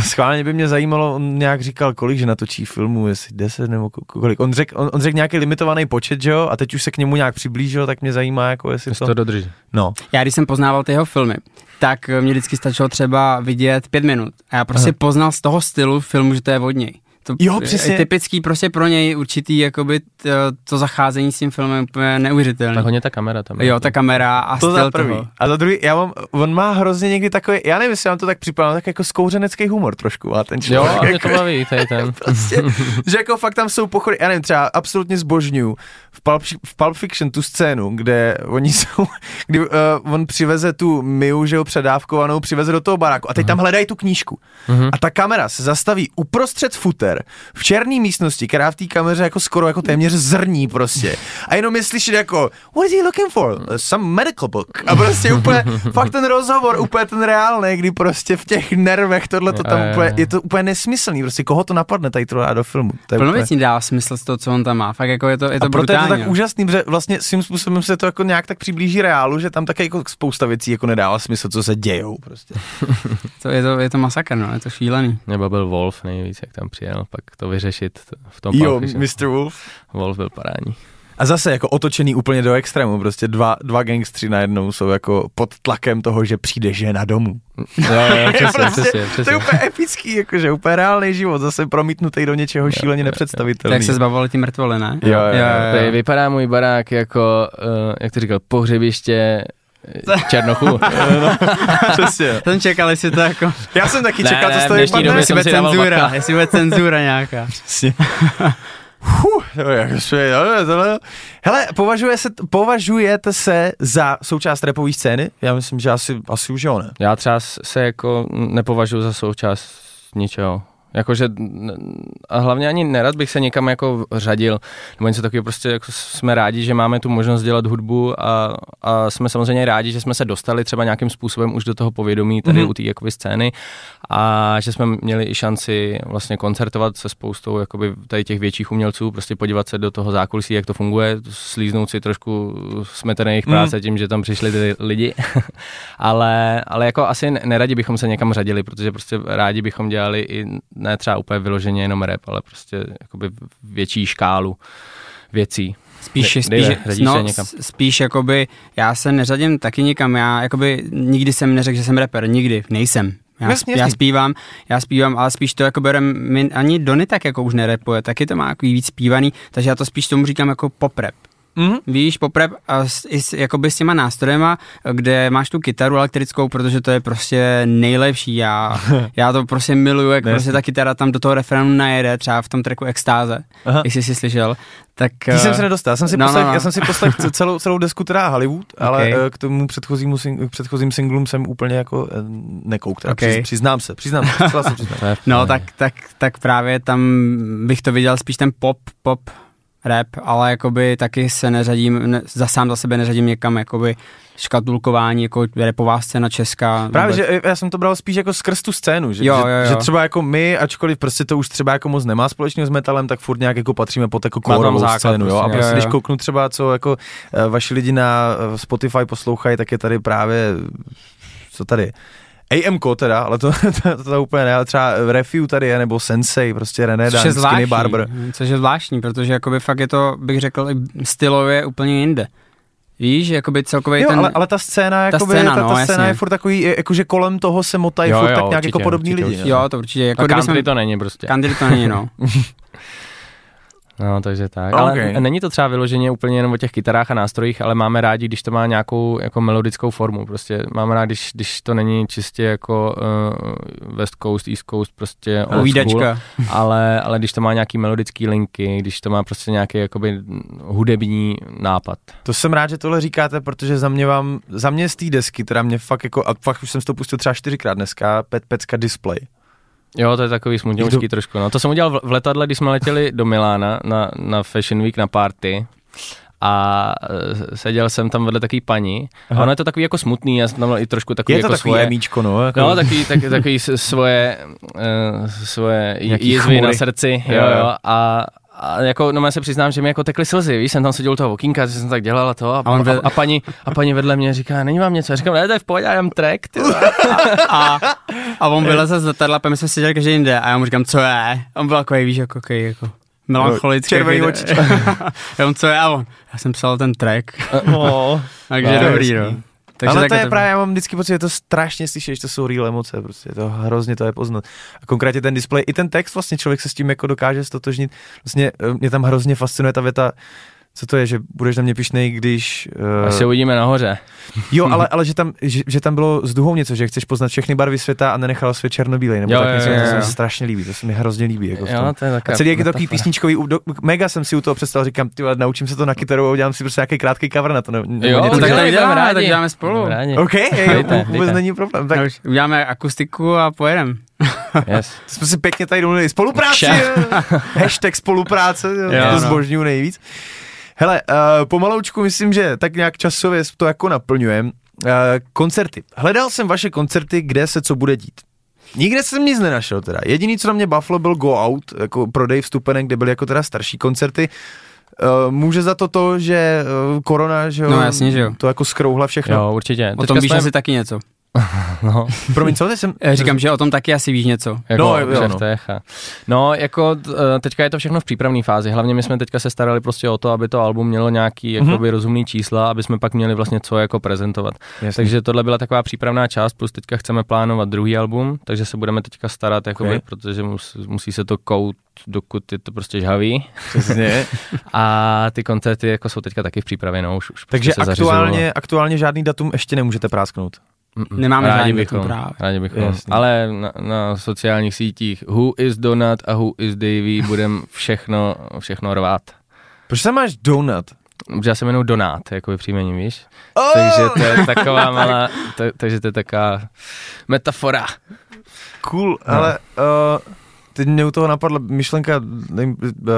Schválně by mě zajímalo, on nějak říkal, kolik že natočí filmů, jestli 10 nebo ko- kolik. On řekl on, on řek nějaký limitovaný počet, že jo, a teď už se k němu nějak přiblížil, tak mě zajímá, jako jestli to... to dodrží. No, Já když jsem poznával ty jeho filmy, tak mě vždycky stačilo třeba vidět pět minut. A já prostě Aha. poznal z toho stylu filmu, že to je od něj. To Jo, je přesně. typický prostě pro něj určitý jakoby t, to zacházení s tím filmem úplně neuvěřitelný. Tak hodně ta kamera tam. je. Jo, ta kamera a to styl za prvý. toho. A za druhý, já mám, on má hrozně někdy takový, já nevím, jestli vám to tak připadá, tak jako skouřenecký humor trošku má ten Jo, člověk. a mě jako, to baví, tady ten. prostě, že jako fakt tam jsou pochody, já nevím, třeba absolutně zbožňuju v Pulp, v Pulp Fiction tu scénu, kde oni jsou, kdy uh, on přiveze tu Miu, že jo, předávkovanou, přiveze do toho baráku a teď tam hledají tu knížku. Mhm. A ta kamera se zastaví uprostřed futer v černé místnosti, která v té kameře jako skoro jako téměř zrní prostě. A jenom je slyšet jako, what is he looking for? Some medical book. A prostě úplně, fakt ten rozhovor, úplně ten reálný, kdy prostě v těch nervech tohle to tam jo, úplně, je to úplně nesmyslný, prostě koho to napadne tady to do filmu. To je úplně... věcí dává smysl z toho, co on tam má. Fakt jako je to, je to je to tak úžasný, že vlastně svým způsobem se to jako nějak tak přiblíží reálu, že tam také jako spousta věcí jako nedává smysl, co se dějou prostě. to, je, to, je to masakr, no, je to šílený. Nebo byl Wolf nejvíc, jak tam přijel, pak to vyřešit v tom Jo. Mr. Wolf. Wolf byl parádní. A zase jako otočený úplně do extrému, prostě dva, dva gangstři najednou jsou jako pod tlakem toho, že přijde žena domů. Jo, jo, přesně, Prostě, přesně, To je přesně. úplně epický, jakože úplně reálný život, zase promítnutý do něčeho šíleně Tak nepředstavitelný. se zbavovali ty mrtvoly, ne? Jo, jo, jo. Tady vypadá můj barák jako, uh, jak to říkal, pohřebiště eh, Černochu. Přesně. Jsem čekal, jestli to jako, Já jsem taky Ne, čekal, ne, co z toho vypadne. jestli bude cenzura, jestli bude cenzura nějaká. Přesně. Huh, jako. Hele, považuje se, považujete se za součást repové scény? Já myslím, že asi, asi už jo, ne? Já třeba se jako nepovažuji za součást ničeho. Jakože a hlavně ani nerad bych se někam jako řadil, nebo něco takového, prostě jako jsme rádi, že máme tu možnost dělat hudbu a, a jsme samozřejmě rádi, že jsme se dostali třeba nějakým způsobem už do toho povědomí tady mm-hmm. u té jakoby scény a že jsme měli i šanci vlastně koncertovat se spoustou jakoby tady těch větších umělců, prostě podívat se do toho zákulisí, jak to funguje, slíznout si trošku smetené jejich práce mm. tím, že tam přišli ty lidi, ale, ale jako asi neradi bychom se někam řadili, protože prostě rádi bychom dělali i ne třeba úplně vyloženě jenom rap, ale prostě jakoby větší škálu věcí. Spíš, ne, spíš, no, spíš jakoby, já se neřadím taky nikam, já jakoby nikdy jsem neřekl, že jsem rapper, nikdy, nejsem. Já, jasně, já zpívám, já zpívám, ale spíš to jako berem, ani Dony tak jako už nerepuje, taky to má jako víc zpívaný, takže já to spíš tomu říkám jako pop rap. Mm-hmm. Víš, poprep a s, i s, jakoby s těma nástrojema, kde máš tu kytaru elektrickou, protože to je prostě nejlepší. Já, já to prostě miluju, jak prostě ta kytara tam do toho referenu najede, třeba v tom tracku Extáze, Aha. jestli jsi slyšel. Tak, Ty jsem se nedostal, já jsem si, no, poslech, no, no. Já jsem si poslech celou, celou desku teda Hollywood, okay. ale eh, k tomu předchozímu k předchozím singlům jsem úplně jako eh, nekouk, teda okay. přiznám se, přiznám se, se přiznám. no tak, tak, tak právě tam bych to viděl spíš ten pop, pop rap, ale jakoby taky se neřadím, ne, za sám za sebe neřadím někam jakoby škatulkování, jako repová scéna česká. Právě, vůbec. že já jsem to bral spíš jako skrz tu scénu, že, jo, že, jo, jo. že třeba jako my, ačkoliv prostě to už třeba jako moc nemá společného s metalem, tak furt nějak jako patříme pod jako kórovou scénu, jo, a prostě, jo, jo. když kouknu třeba, co jako uh, vaši lidi na uh, Spotify poslouchají, tak je tady právě, co tady, AMK teda, ale to, to, to, to úplně ne, ale třeba Refiu tady je, nebo Sensei, prostě René Dan, Skinny Barber. Což je zvláštní, protože jakoby fakt je to, bych řekl, stylově úplně jinde. Víš, jakoby celkově jo, ten... ale, ale ta scéna, jakoby, ta, scéna, ta, ta no, scéna je furt takový, jakože kolem toho se motají furt jo, tak nějak jako určitě, jako podobní určitě, lidi. Určitě. Jo, to určitě. Jako a country jsme... to není prostě. Country to není, no. No, takže tak. Okay. Ale není to třeba vyloženě úplně jenom o těch kytarách a nástrojích, ale máme rádi, když to má nějakou jako melodickou formu. Prostě máme rádi, když, když to není čistě jako uh, West Coast, East Coast, prostě old school, ale, ale když to má nějaký melodický linky, když to má prostě nějaký jakoby hudební nápad. To jsem rád, že tohle říkáte, protože za mě vám, za mě z té desky, teda mě fakt jako, a fakt už jsem to pustil třeba čtyřikrát dneska, Pet Pecka Display Jo, to je takový smutnější Jdu... trošku. No, to jsem udělal v letadle, když jsme letěli do Milána na, na Fashion Week na party a e, seděl jsem tam vedle takový paní Aha. a ono je to takový jako smutný, já jsem tam i trošku takový je to jako takový svoje, jemíčko, no. Jako... No, takový, tak, takový svoje, uh, svoje jízvy na srdci, jo, jo, a, a jako, no já se přiznám, že mi jako tekly slzy, víš, jsem tam seděl u toho okýnka, že jsem tak dělal a to a, a, a, a, paní, a paní vedle mě říká, není vám něco, já říkám, ne, to je v pohodě, já jen track, ty. A, a, a on vyleze z letadla, my jsme seděli každý jinde a já mu říkám, co je? A on byl takový, víš, jako, okay, jako melancholický. Červený oči. já co je? A on, já jsem psal ten track. Oh, Takže dobrý, no. Takže Ale to je to... právě, já mám vždycky pocit, že to strašně slyšet, že to jsou real emoce, prostě to hrozně to je poznat. A konkrétně ten display, i ten text vlastně člověk se s tím jako dokáže stotožnit. Vlastně eh, mě tam hrozně fascinuje ta věta, co to je, že budeš na mě pišnej, když... Uh... Až se uvidíme nahoře. Jo, ale, ale že, tam, že, že, tam bylo s duhou něco, že chceš poznat všechny barvy světa a nenechal svět černobílej, nebo jo, tak něco, jo, jo, to se mi strašně líbí, to se mi hrozně líbí. Jako jo, to je a celý jak je takový písničkový, do, mega jsem si u toho představil, říkám, ty naučím se to na kytaru a udělám si prostě nějaký krátký cover na to. Ne, jo, něco, tak to děláme rádi, tak děláme spolu. OK, jo, vůbec není problém. Tak... Uděláme akustiku a pojedeme. Yes. Jsme si pěkně tady domluvili spolupráci, hashtag spolupráce, jo, to zbožňuju nejvíc. Hele, uh, pomaloučku myslím, že tak nějak časově to jako naplňujeme. Uh, koncerty. Hledal jsem vaše koncerty, kde se co bude dít. Nikde jsem nic nenašel teda. Jediný, co na mě baflo, byl Go Out, jako prodej vstupenek, kde byly jako teda starší koncerty. Uh, může za to to, že uh, korona, že jo, no, jasně, že jo. to jako skrouhla všechno. Jo, určitě. O tom víš jsme... asi taky něco. no. Promiň, co jsem... Já říkám, že o tom taky asi víš něco. Jako no, jo, no. No, jako eh, teďka je to všechno v přípravné fázi. Hlavně my jsme teďka se starali prostě o to, aby to album mělo nějaký mm-hmm. jakoby rozumný čísla, aby jsme pak měli vlastně co jako prezentovat. Jasně. Takže tohle byla taková přípravná část, plus teďka chceme plánovat druhý album, takže se budeme teďka starat, jakoby, okay. protože mus, musí se to kout dokud je to prostě žhavý. Přesně. a ty koncerty jako jsou teďka taky v přípravě, no, už, už Takže prostě aktuálně, aktuálně žádný datum ještě nemůžete prásknout. Mm-mm. Nemáme rádi zájem na bychom, právě. rádi bychom. Jasně. Ale na, na, sociálních sítích who is Donut a who is Davy budem všechno, všechno rvát. Proč se máš donut? Protože já se jmenuji Donát, jako příjmení, víš? Oh! Takže to je taková malá, to, takže to je taková metafora. Cool, No. ale uh, teď mě u toho napadla myšlenka, nevím, uh,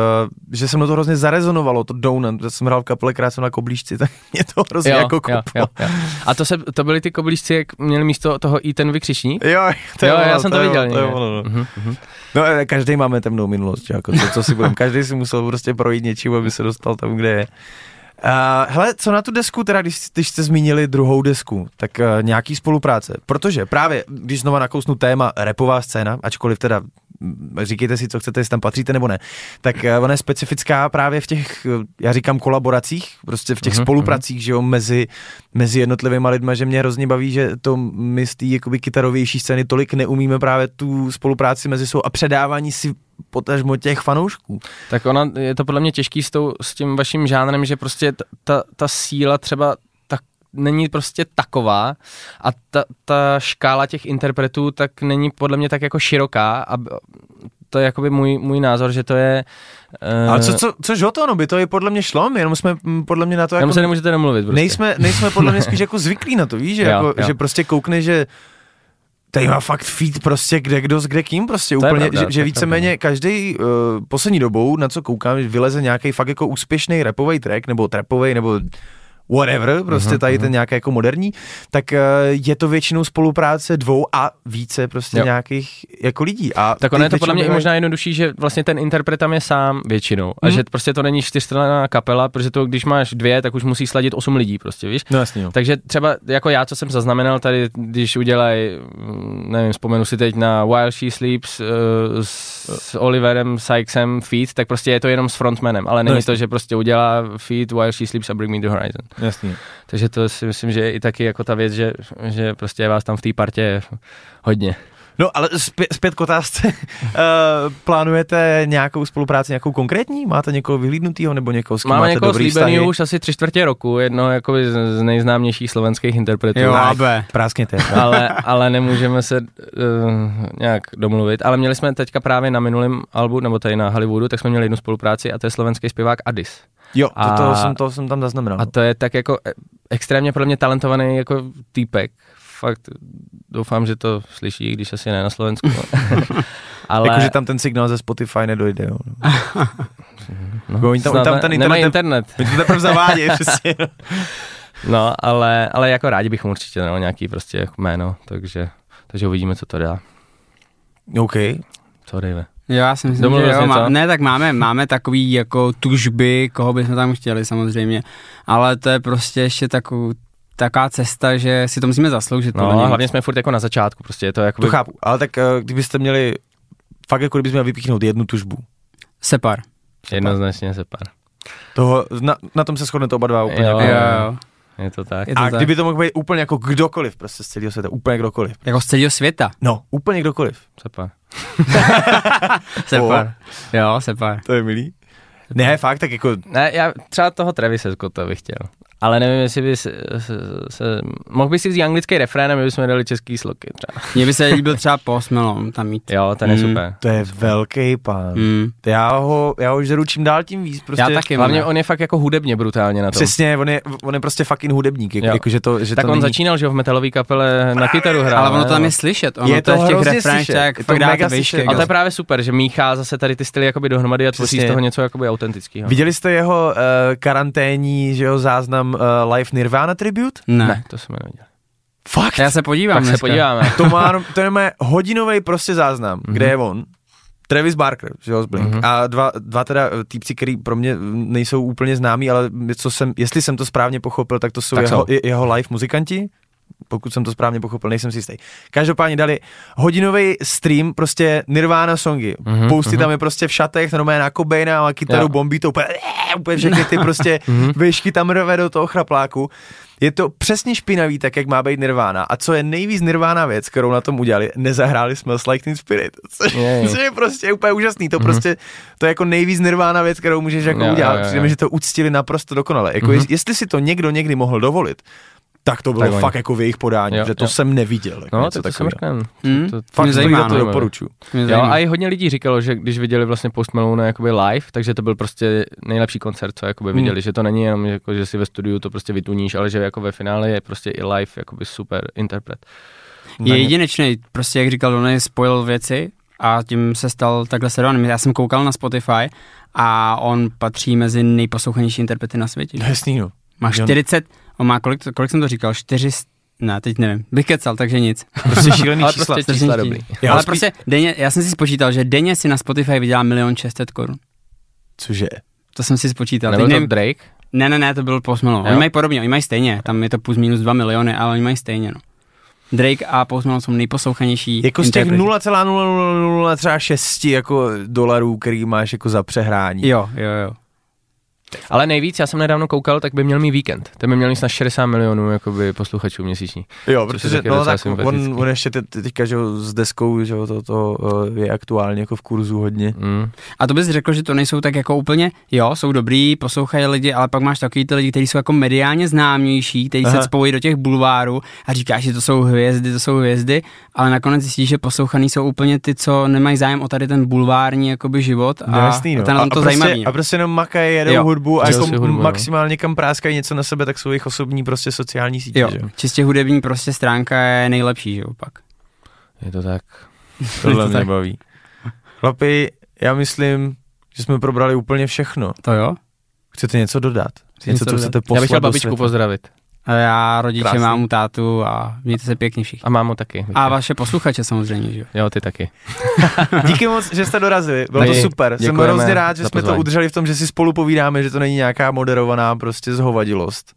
že se mnou to hrozně zarezonovalo, to donut, že jsem hrál v kapele, která jsem na koblížci, tak mě to hrozně jako jo, koplo. jo, jo. A to, se, to byly ty koblížci, jak měli místo toho i ten vykřičník? Jo, to jo, ono, já jsem to, je viděl. to ono, no. Mhm, mhm. No, eh, každý máme temnou minulost, že jako, co, co si budem, každý si musel prostě projít něčím, aby se dostal tam, kde je. Uh, hele, co na tu desku, teda když, když jste zmínili druhou desku, tak uh, nějaký spolupráce, protože právě, když znova nakousnu téma repová scéna, ačkoliv teda říkejte si, co chcete, jestli tam patříte nebo ne, tak uh, ona je specifická právě v těch, uh, já říkám kolaboracích, prostě v těch Mhm, spolupracích, že jo, mezi, mezi jednotlivými lidmi, že mě hrozně baví, že to my z té jakoby kytarovější scény tolik neumíme právě tu spolupráci mezi sebou a předávání si potažmo těch fanoušků. Tak ona, je to podle mě těžký s, tou, s tím vaším žánrem, že prostě ta, ta, síla třeba není prostě taková a ta, ta škála těch interpretů tak není podle mě tak jako široká a to je jakoby můj, můj názor, že to je... Uh, Ale co, co, což o to, no by to i podle mě šlo, my jenom jsme mm, podle mě na to Jenom jako... se nemůžete domluvit prostě. Nejsme, nejsme podle mě spíš jako zvyklí na to, víš, že, Jo, jako, jo. že prostě koukne, že tady má fakt feed prostě kde kdo s kde kým prostě To je úplně, pravda, že, že je víceméně každý uh, poslední dobou, na co koukám, vyleze nějaký fakt jako úspěšný rapový track, nebo trapový, nebo whatever, prostě tady ten nějaký jako moderní, tak uh, je to většinou spolupráce dvou a více prostě Jo. nějakých jako lidí. A Tak ono je to podle mě i možná jednodušší, že vlastně ten interpret tam je sám většinou. A Mhm. že prostě to není čtyřstranná kapela, protože to, když máš dvě, tak už musí sladit osm lidí prostě, víš? No jasně, no. Takže třeba jako já, co jsem zaznamenal tady, když udělají, mm, nevím, vzpomenu si teď na While She Sleeps uh, s, Oliverem Sykesem feat, tak prostě je to jenom s frontmanem, ale není No, to, že prostě udělá feat While She Sleeps a Bring Me The Horizon. Jasně. Takže to si myslím, že je i taky jako ta věc, že, že prostě je vás tam v té partě hodně. No ale zpět, zpět k otázce. uh, plánujete nějakou spolupráci, nějakou konkrétní? Máte někoho vyhlídnutýho nebo někoho, s kým Máme máte někoho dobrý slíbený vztahy? už asi tři čtvrtě roku, jedno jakoby z, z nejznámějších slovenských interpretů. Jo, abe. Práskněte. ale, ale nemůžeme se uh, nějak domluvit. Ale měli jsme teďka právě na minulém albu, nebo tady na Hollywoodu, tak jsme měli jednu spolupráci a to je slovenský zpěvák Adis. Jo, to, A- to, jsem, to jsem tam zaznamenal. A to je tak jako e- extrémně pro mě talentovaný jako týpek. Fakt doufám, že to slyší, když asi ne na Slovensku. ale Jakože tam ten signál ze Spotify nedojde, jo. no, oni tam- snad tam ten nemají internet- internet. Oni to teprve zavádějí, přesně. No, ale, ale jako rádi bychom určitě dali nějaký prostě jméno, takže, takže uvidíme, co to dá. OK. Co Dave? Jo, já si myslím, Domluvil že jo, má, ne, tak máme, máme takový jako tužby, koho bychom tam chtěli samozřejmě, ale to je prostě ještě takovou, taková cesta, že si to musíme zasloužit. No, hlavně jsme furt jako na začátku, prostě je to jako... To chápu. Ale tak eh, kdybyste měli, fakt jako kdybyste měli vypíchnout jednu tužbu, Separ. Jednoznačně se pár. toho, na, na tom se shodnete oba dva úplně. Jo, jako. Jo, jo. Je to tak. Je to A tak. kdyby to mohl být úplně jako kdokoliv, prostě z celého světa, úplně kdokoliv. Jako z celého světa. No, úplně kdokoliv. Se pár. Separ. Jo, separ. To je milý. Ne, fakt, tak jako, Ne, já třeba toho Travise Scotta bych chtěl. Ale nevím, jestli by se, se, se mohl by si vzít anglický refrén a my bychom dali český sloky třeba. Mně by se líbil třeba Post Malone tam mít. Jo, ten je Mm. super. to je velký pán. Mm. Já ho, já ho žeru čím dál tím víc. Prostě, Já taky. Hlavně mám. on je fakt jako hudebně brutálně na tom. Přesně, on je, on je prostě fucking hudebník, jako, jako že to, že tak to on není... začínal, že jo, v metalové kapele na kytaru hrál. Ale ono to tam No. je slyšet. Ono Je to, je to v těch refrénech, to fakt dá to slyšet. A to je právě super, že míchá zase tady ty styly jakoby dohromady a tvoří z toho něco jakoby autentického. Viděli jste jeho uh, karanténní, že jo, záznam uh, Live Nirvana Tribute? Ne. Ne, to jsme neviděli. Fakt? Já se podívám Tak se podíváme. To má, to je hodinový prostě záznam, Mhm. kde je on. Travis Barker, že jo, z Blink. Mhm. A dva, dva teda eh, týpci, který pro mě nejsou úplně známí, ale co jsem, jestli jsem to správně pochopil, tak to jsou, Tak jeho, jsou. je- jeho live muzikanti. Pokud jsem to správně pochopil, nejsem si jistý. Každopádně dali hodinový stream, prostě Nirvana songy. Mhm, Pousty mhm. tam je prostě v šatech, normálně na Cobaina a kytaru Jo. bombí to úplně, úplně všechny ty prostě Mhm. výšky tam rve do toho chrapláku. Je to přesně špinavý, tak jak má být Nirvana. A co je nejvíc Nirvana věc, kterou na tom udělali, nezahráli Smells Like Teen Spirit. Což, Je, je. což je prostě úplně úžasný. To Mhm. prostě, to je jako nejvíc Nirvana věc, kterou můžeš jako Jo, udělat. jo, jo, jo. že to uctili naprosto dokonale. Jako Mhm. jest- jestli si to někdo někdy mohl dovolit, tak to bylo Tak oni. fakt jako v jejich podání, Jo, že to jo. jsem neviděl. Jako No, to jsem takového. říkal. Hmm? To, to, Fakt Mě zajímá, to no. doporučuju. Jo, a i hodně lidí říkalo, že když viděli vlastně Post Malone jakoby live, takže to byl prostě nejlepší koncert, co jakoby Hmm. viděli, že to není jenom, jako, že si ve studiu to prostě vytuníš, ale že jako ve finále je prostě i live jakoby super interpret. je jedinečný, prostě jak říkal, on spojil věci a tím se stal takhle sledovaný. Já jsem koukal na Spotify a on patří mezi nejposlouchanější interprety na světě. No, Jasný, no. Má Jo. 40, on má kolik, kolik jsem to říkal, 400, ne, teď nevím, bych kecal, takže nic. Prostě šílený Ale čísla. prostě čísla dobrý. Já Ale spí- prostě denně, já jsem si spočítal, že denně si na Spotify vydělá milion 600 korun. Cože? To jsem si spočítal. Teď Nebyl to nevím, Drake? ne, ne, ne, to byl Post Malone. Jo. Oni mají podobně, oni mají stejně, tam je to plus minus 2 miliony, ale oni mají stejně, no. Drake a Post Malone jsou nejposlouchanější Jako z těch interpreti. 0,006 jako dolarů, který máš jako za přehrání. Jo, jo, jo. Ale nejvíc, já jsem nedávno koukal, tak by měl mít víkend. Ten by měl mít snad 60 milionů jakoby posluchačů měsíční. Jo, protože no, tak on, sympatický. on ještě te, te, teďka, že jo, s deskou, že jo, to, to uh, je aktuálně jako v kurzu hodně. Mm. A to bys řekl, že to nejsou tak jako úplně, jo, jsou dobrý, poslouchají lidi, ale pak máš takový ty lidi, kteří jsou jako mediálně známější, kteří se spojí do těch bulvárů a říkáš, že to jsou hvězdy, to jsou hvězdy, ale nakonec zjistíš, že poslouchaný jsou úplně ty, co nemají zájem o tady ten bulvární jakoby život a, No, jasný, no. a to je na a, to a, prostě, zajímavý. a prostě jenom makají, jedou. Hudbu a jako hudbu, no. maximálně kam práskají něco na sebe, tak jsou jejich osobní prostě sociální sítě, Jo, že jo. čistě hudební prostě stránka je nejlepší, že jo, pak. Je to tak. Tohle to mě tak. baví. Chlapi, já myslím, že jsme probrali úplně všechno. To jo? Chcete něco dodat? Chci Něco, něco co dodat. chcete poslat Já bych chtěl babičku světa? pozdravit. A já rodiče Krásný. mám tátu a mějte se pěkně všichni. A mámu taky. A vaše posluchače samozřejmě, že jo. Jo, ty taky. Díky moc, že jste dorazili, bylo to super. Jsem hrozně rád, že jsme to udrželi v tom, že si spolu povídáme, že to není nějaká moderovaná prostě zhovadilost.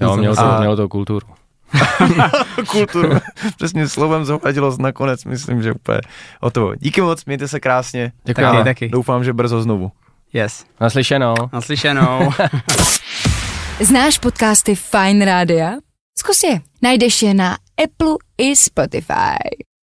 Jo, mělo to, A- mělo to kulturu. Kulturu, přesně slovem zhovadilost nakonec, myslím, že úplně hotovo. Díky moc, mějte se krásně. Děkujeme. Taky, taky. Doufám, že brzo znovu. Yes. Naslyšenou. Naslyšenou. Znáš podcasty Fine Rádia? Zkus je. Najdeš je na Apple i Spotify.